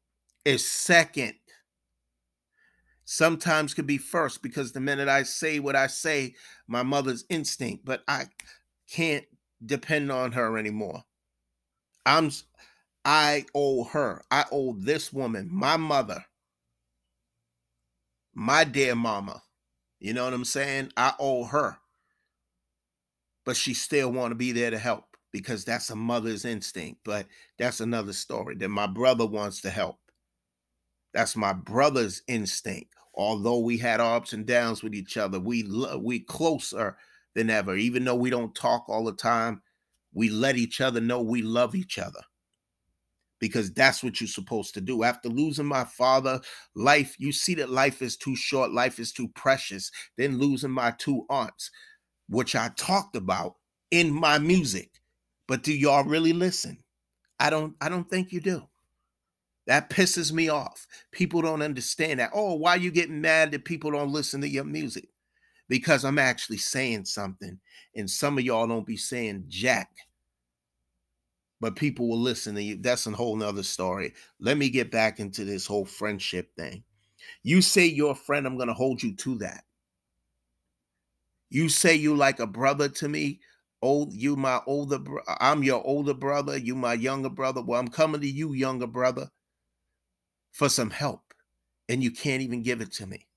[SPEAKER 2] is second. Sometimes could be first because the minute I say what I say, my mother's instinct, but I can't depend on her anymore. I'm I owe her. I owe this woman, my mother, my dear mama. You know what I'm saying? I owe her but she still want to be there to help because that's a mother's instinct. But that's another story. Then my brother wants to help. That's my brother's instinct. Although we had ups and downs with each other, we we closer than ever. Even though we don't talk all the time, we let each other know we love each other because that's what you're supposed to do. After losing my father, life, you see that life is too short, life is too precious. Then losing my two aunts, which I talked about in my music. But do y'all really listen? I don't I don't think you do. That pisses me off. People don't understand that. Oh, why you getting mad that people don't listen to your music? Because I'm actually saying something. And some of y'all don't be saying jack. But people will listen to you. That's a whole nother story. Let me get back into this whole friendship thing. You say you're a friend, I'm gonna hold you to that. You say you like a brother to me. Old, you my older. Bro- I'm your older brother. You my younger brother. Well, I'm coming to you, younger brother, for some help, and you can't even give it to me.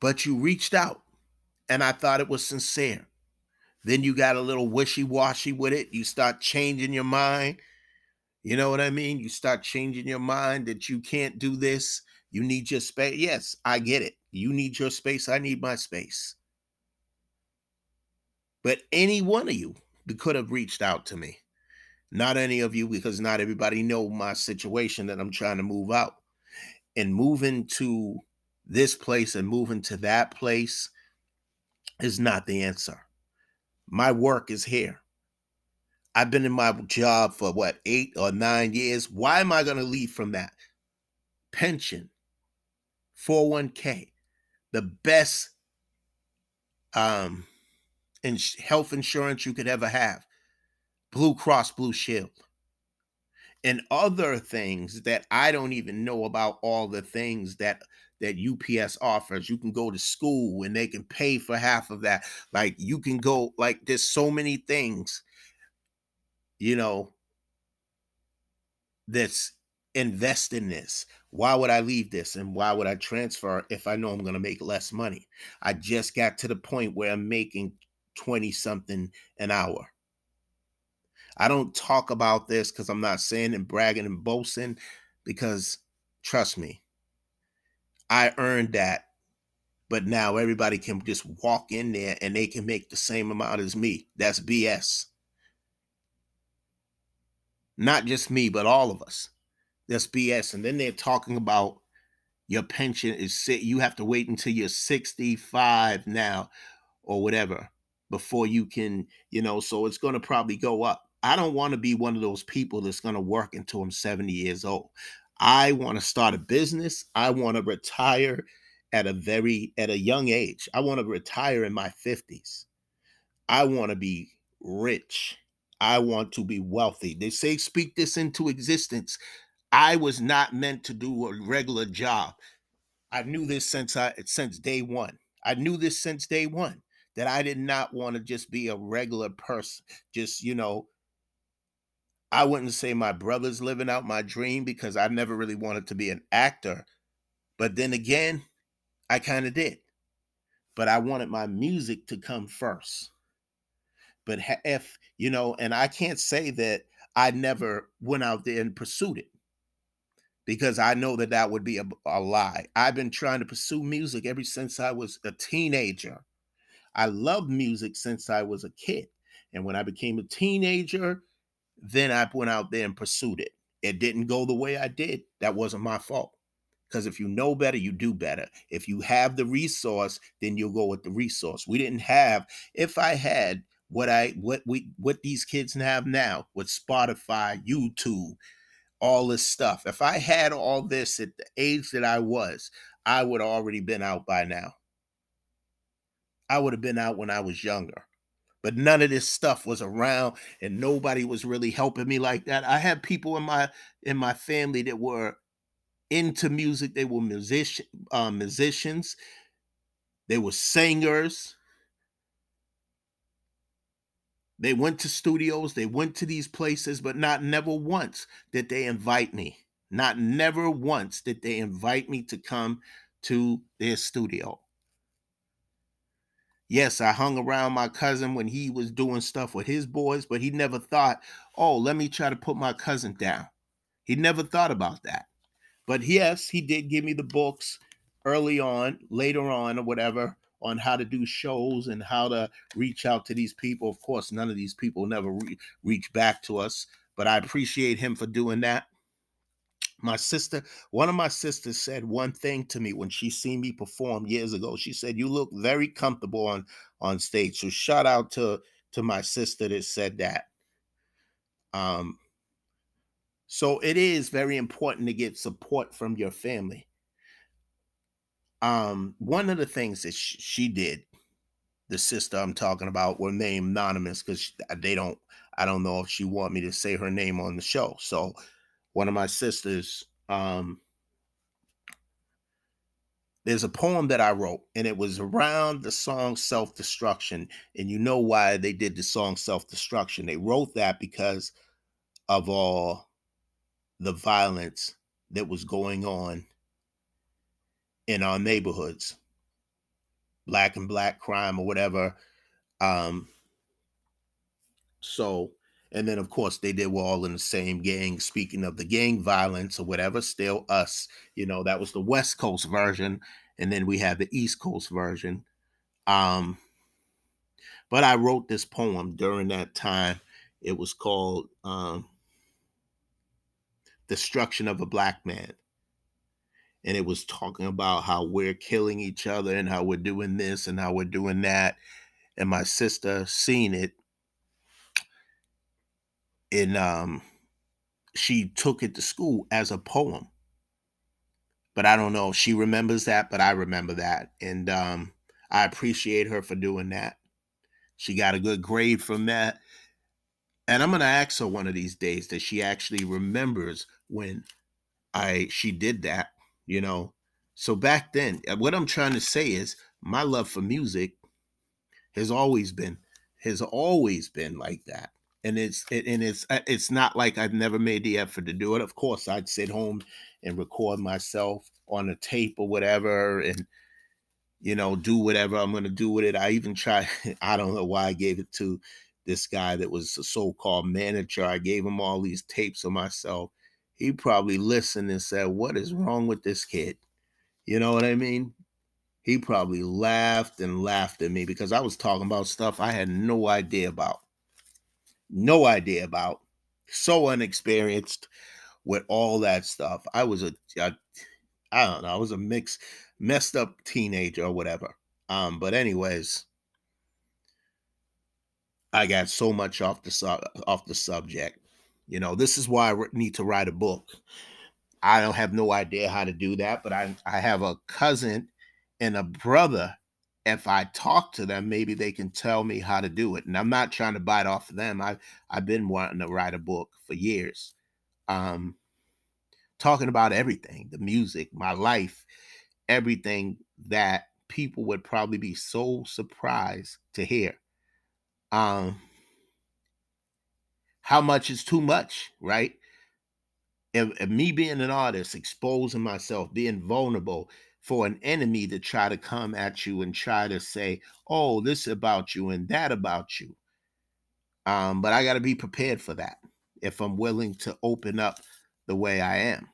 [SPEAKER 2] But you reached out, and I thought it was sincere. Then you got a little wishy washy with it. You start changing your mind. You know what I mean? You start changing your mind that you can't do this you need your space. Yes, I get it. You need your space. I need my space. But any one of you could have reached out to me. Not any of you, because not everybody know my situation that I'm trying to move out. And moving to this place and moving to that place is not the answer. My work is here. I've been in my job for what, eight or nine years. Why am I going to leave from that? Pension, 401k, the best um, in health insurance you could ever have, Blue Cross Blue Shield, and other things that I don't even know about. All the things that that UPS offers, you can go to school and they can pay for half of that. Like you can go, like there's so many things, you know, that's invest in this? Why would I leave this? And why would I transfer if I know I'm going to make less money? I just got to the point where I'm making 20 something an hour. I don't talk about this because I'm not saying and bragging and boasting because trust me, I earned that. But now everybody can just walk in there and they can make the same amount as me. That's BS. Not just me, but all of us. That's BS. And then they're talking about your pension is sit. You have to wait until you're 65 now or whatever before you can, you know, so it's going to probably go up. I don't want to be one of those people that's going to work until I'm 70 years old. I want to start a business. I want to retire at a very at a young age. I want to retire in my 50s. I want to be rich. I want to be wealthy. They say speak this into existence. I was not meant to do a regular job. I knew this since I since day 1. I knew this since day 1 that I did not want to just be a regular person. Just, you know, I wouldn't say my brother's living out my dream because I never really wanted to be an actor. But then again, I kind of did. But I wanted my music to come first. But if, you know, and I can't say that I never went out there and pursued it because I know that that would be a, a lie. I've been trying to pursue music ever since I was a teenager. I loved music since I was a kid. And when I became a teenager, then I went out there and pursued it. It didn't go the way I did. That wasn't my fault. Because if you know better, you do better. If you have the resource, then you'll go with the resource. We didn't have, if I had what I what we what these kids have now with Spotify, YouTube, all this stuff. If I had all this at the age that I was, I would already been out by now. I would have been out when I was younger but none of this stuff was around and nobody was really helping me like that i had people in my in my family that were into music they were musician uh, musicians they were singers they went to studios they went to these places but not never once did they invite me not never once did they invite me to come to their studio Yes, I hung around my cousin when he was doing stuff with his boys, but he never thought, oh, let me try to put my cousin down. He never thought about that. But yes, he did give me the books early on, later on, or whatever, on how to do shows and how to reach out to these people. Of course, none of these people never re- reach back to us, but I appreciate him for doing that. My sister one of my sisters said one thing to me when she seen me perform years ago. She said you look very comfortable on on stage. So shout out to to my sister that said that. Um so it is very important to get support from your family um one of the things that she, she did the sister i'm talking about were named anonymous because they don't i don't know if she want me to say her name on the show so one of my sisters, um, there's a poem that I wrote, and it was around the song Self Destruction. And you know why they did the song Self Destruction. They wrote that because of all the violence that was going on in our neighborhoods, black and black crime or whatever. Um, so and then, of course, they did were all in the same gang. Speaking of the gang violence or whatever, still us. You know, that was the West Coast version, and then we had the East Coast version. Um, but I wrote this poem during that time. It was called um, "Destruction of a Black Man," and it was talking about how we're killing each other and how we're doing this and how we're doing that. And my sister seen it and um, she took it to school as a poem. But I don't know if she remembers that, but I remember that. And um, I appreciate her for doing that. She got a good grade from that. And I'm gonna ask her one of these days that she actually remembers when I she did that, you know. So back then, uh, what I'm trying to say is my love for music has always been has always been like that and it's it, and it's uh, it's not like I've never made the effort to do it. Of course, I'd sit home and record myself on a tape or whatever, and you know do whatever I'm going to do with it. I even try. I don't know why I gave it to this guy that was a so-called manager. I gave him all these tapes of myself. He probably listened and said, "What is wrong with this kid?" You know what I mean? He probably laughed and laughed at me because I was talking about stuff I had no idea about no idea about, so unexperienced with all that stuff. I was a, I don't know, I was a mixed, messed up teenager or whatever. Um, but anyways, I got so much off the su- off the subject. You know, this is why I need to write a book. I don't have no idea how to do that, but I I have a cousin and a brother if I talk to them, maybe they can tell me how to do it. And I'm not trying to bite off of them. I've I've been wanting to write a book for years. Um talking about everything, the music, my life, everything that people would probably be so surprised to hear. Um how much is too much, right? If me being an artist, exposing myself, being vulnerable, for an enemy to try to come at you and try to say, oh, this about you and that about you. Um, but I got to be prepared for that if I'm willing to open up the way I am.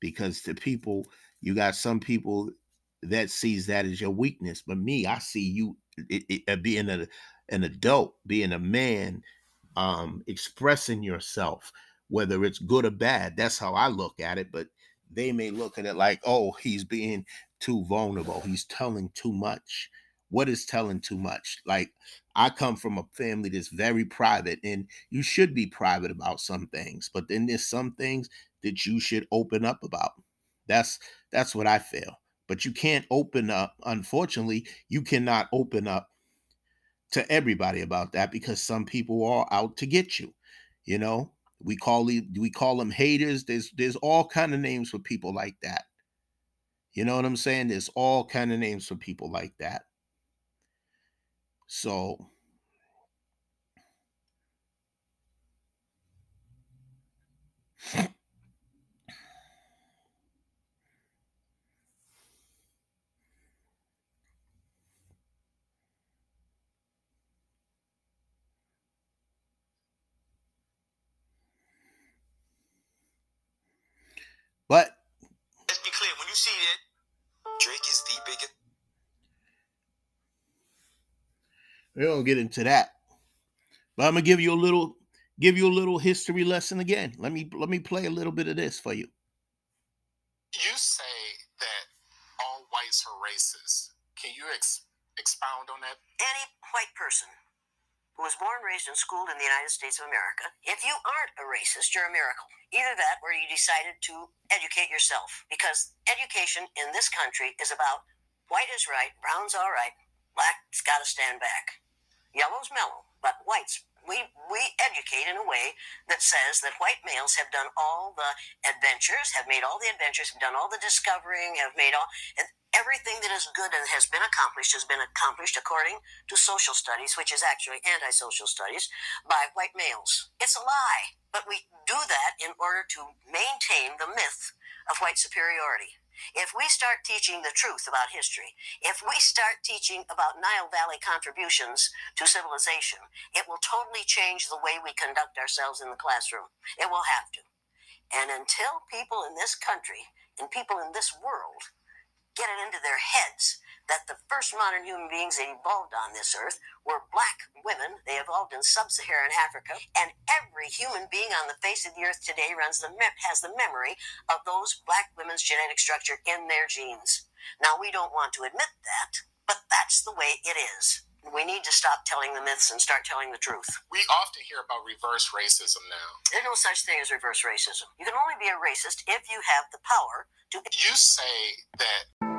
[SPEAKER 2] Because to people, you got some people that sees that as your weakness. But me, I see you it, it, uh, being a, an adult, being a man, um, expressing yourself, whether it's good or bad. That's how I look at it. But they may look at it like, oh, he's being too vulnerable. He's telling too much. What is telling too much? Like, I come from a family that's very private, and you should be private about some things, but then there's some things that you should open up about. That's that's what I feel. But you can't open up, unfortunately, you cannot open up to everybody about that because some people are out to get you, you know? We call we call them haters. There's there's all kind of names for people like that. You know what I'm saying? There's all kind of names for people like that. So But
[SPEAKER 7] let's be clear. When you see it. Drake is the biggest.
[SPEAKER 2] We don't get into that. But I'm gonna give you a little give you a little history lesson again. Let me let me play a little bit of this for you.
[SPEAKER 8] You say that all whites are racist. Can you ex- expound on that?
[SPEAKER 9] Any white person who was born, raised, and schooled in the United States of America, if you aren't a racist, you're a miracle. Either that or you decided to educate yourself. Because education in this country is about white is right, brown's all right, black's got to stand back. Yellow's mellow, but white's we we educate in a way that says that white males have done all the adventures, have made all the adventures, have done all the discovering, have made all and everything that is good and has been accomplished has been accomplished according to social studies, which is actually anti-social studies, by white males. It's a lie, but we do that in order to maintain the myth of white superiority. If we start teaching the truth about history, if we start teaching about Nile Valley contributions to civilization, it will totally change the way we conduct ourselves in the classroom. It will have to. And until people in this country and people in this world get it into their heads that the first modern human beings that evolved on this earth were black women. They evolved in sub-Saharan Africa, and every human being on the face of the earth today runs the has the memory of those black women's genetic structure in their genes. Now we don't want to admit that, but that's the way it is. We need to stop telling the myths and start telling the truth.
[SPEAKER 8] We often hear about reverse racism now.
[SPEAKER 9] There's no such thing as reverse racism. You can only be a racist if you have the power to.
[SPEAKER 8] You say that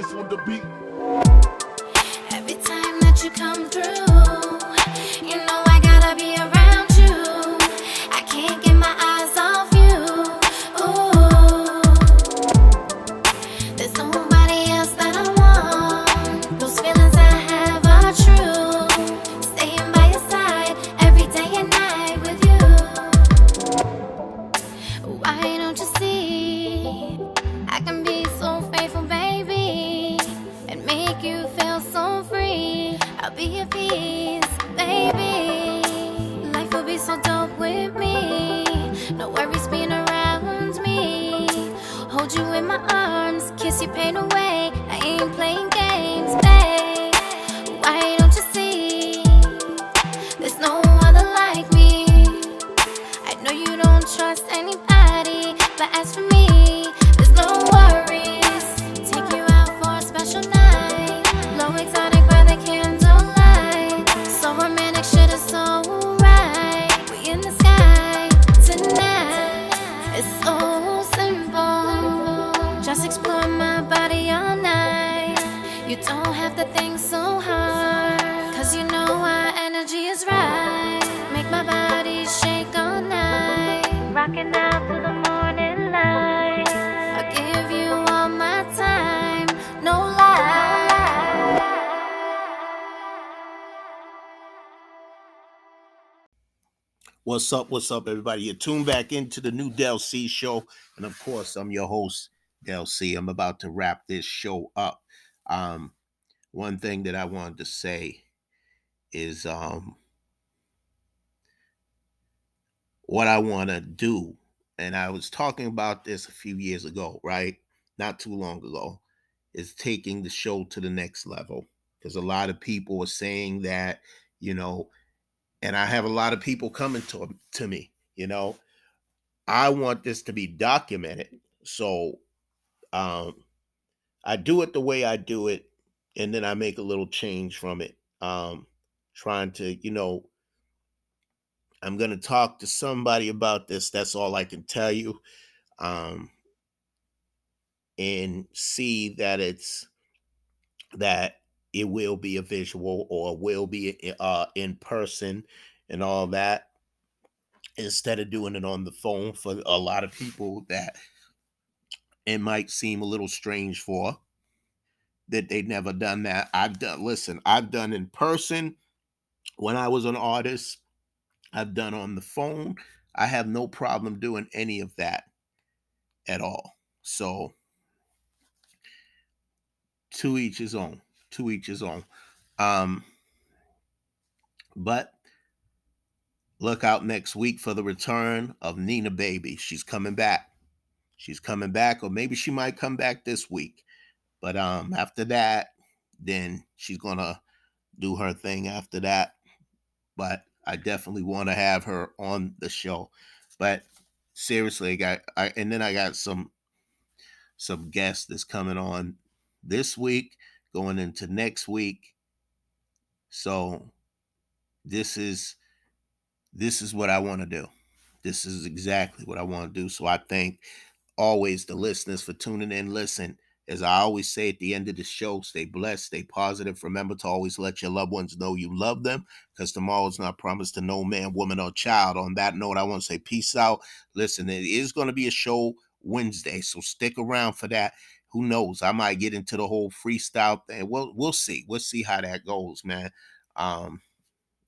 [SPEAKER 10] nice on the beat.
[SPEAKER 11] Every time that you come through,
[SPEAKER 2] What's up? What's up, everybody? You're tuned back into the new Del C show. And of course, I'm your host, Del C. I'm about to wrap this show up. Um, one thing that I wanted to say is um what I want to do. And I was talking about this a few years ago, right? Not too long ago, is taking the show to the next level. Because a lot of people were saying that, you know, and I have a lot of people coming to to me, you know. I want this to be documented. So um I do it the way I do it and then I make a little change from it. Um trying to, you know, I'm going to talk to somebody about this. That's all I can tell you. Um and see that it's that it will be a visual or will be uh in person and all that instead of doing it on the phone for a lot of people that it might seem a little strange for that they've never done that. I've done listen, I've done in person when I was an artist. I've done on the phone. I have no problem doing any of that at all. So to each his own. To each his own. Um but look out next week for the return of Nina Baby. She's coming back. She's coming back, or maybe she might come back this week. But um after that, then she's gonna do her thing after that. But I definitely want to have her on the show. But seriously, I got I and then I got some some guests that's coming on this week, going into next week. So this is this is what I want to do. This is exactly what I want to do. So I thank always the listeners for tuning in. Listen, as I always say at the end of the show, stay blessed, stay positive. Remember to always let your loved ones know you love them because tomorrow is not promised to no man, woman, or child. On that note, I want to say peace out. Listen, it is going to be a show Wednesday, so stick around for that. Who knows? I might get into the whole freestyle thing. We'll we'll see. We'll see how that goes, man. Um,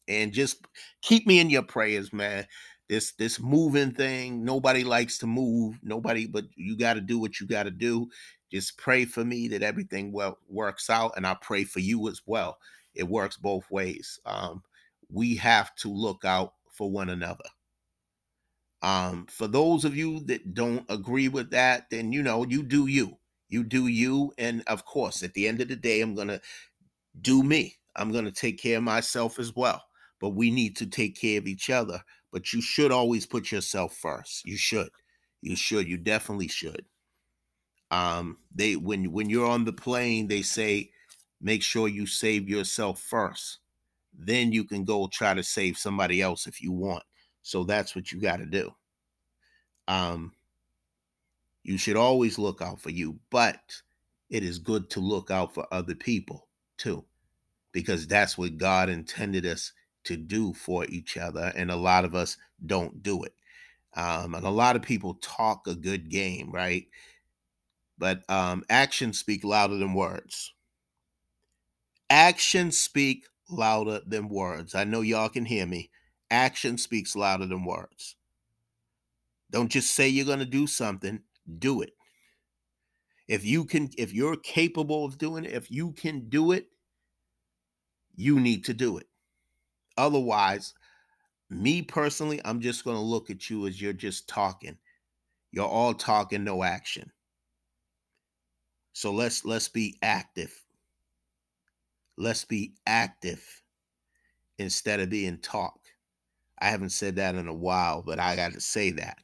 [SPEAKER 2] and just keep me in your prayers, man. This this moving thing, nobody likes to move. Nobody, but you got to do what you got to do. Just pray for me that everything well works out, and I pray for you as well. It works both ways. Um, we have to look out for one another. Um, for those of you that don't agree with that, then you know you do you. You do you, and of course, at the end of the day, I'm gonna do me. I'm gonna take care of myself as well. But we need to take care of each other. But you should always put yourself first. You should. You should. You definitely should. Um, they when when you're on the plane, they say make sure you save yourself first. Then you can go try to save somebody else if you want. So that's what you got to do. Um, you should always look out for you, but it is good to look out for other people too, because that's what God intended us to do for each other. And a lot of us don't do it. Um, and a lot of people talk a good game, right? But um, actions speak louder than words. Actions speak louder than words. I know y'all can hear me. Action speaks louder than words. Don't just say you're going to do something, do it. If you can, if you're capable of doing it, if you can do it, you need to do it. Otherwise, me personally, I'm just going to look at you as you're just talking. You're all talking, no action. So let's let's be active. Let's be active instead of being talk. I haven't said that in a while, but I got to say that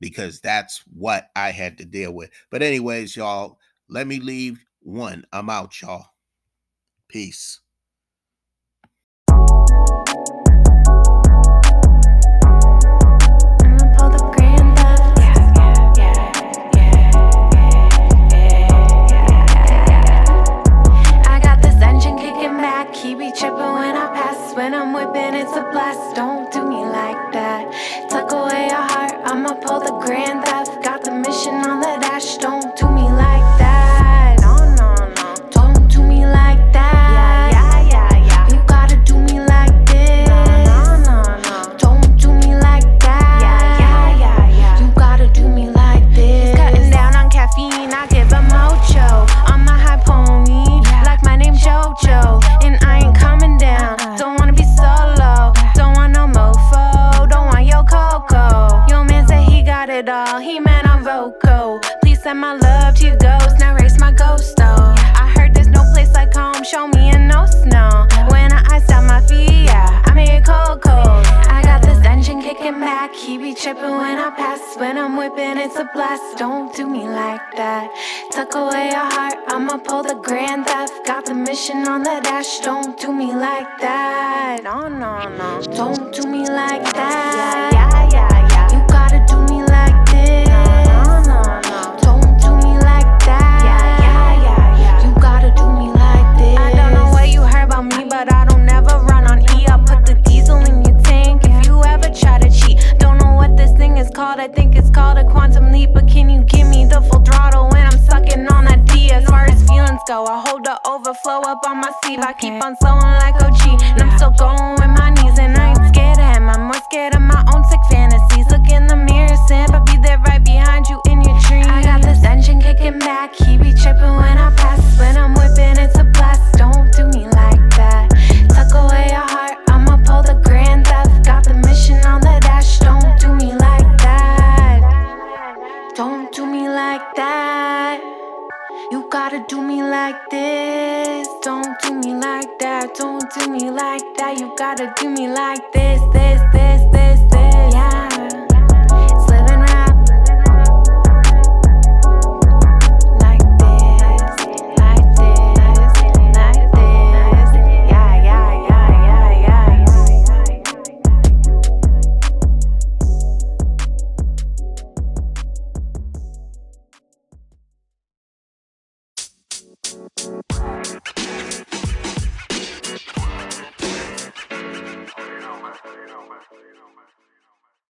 [SPEAKER 2] because that's what I had to deal with. But, anyways, y'all, let me leave one. I'm out, y'all. Peace.
[SPEAKER 11] When I'm it's a blast. Don't do me like that. Tuck away your heart. I'ma pull the grand, I've got the mission on the dash, don't Don't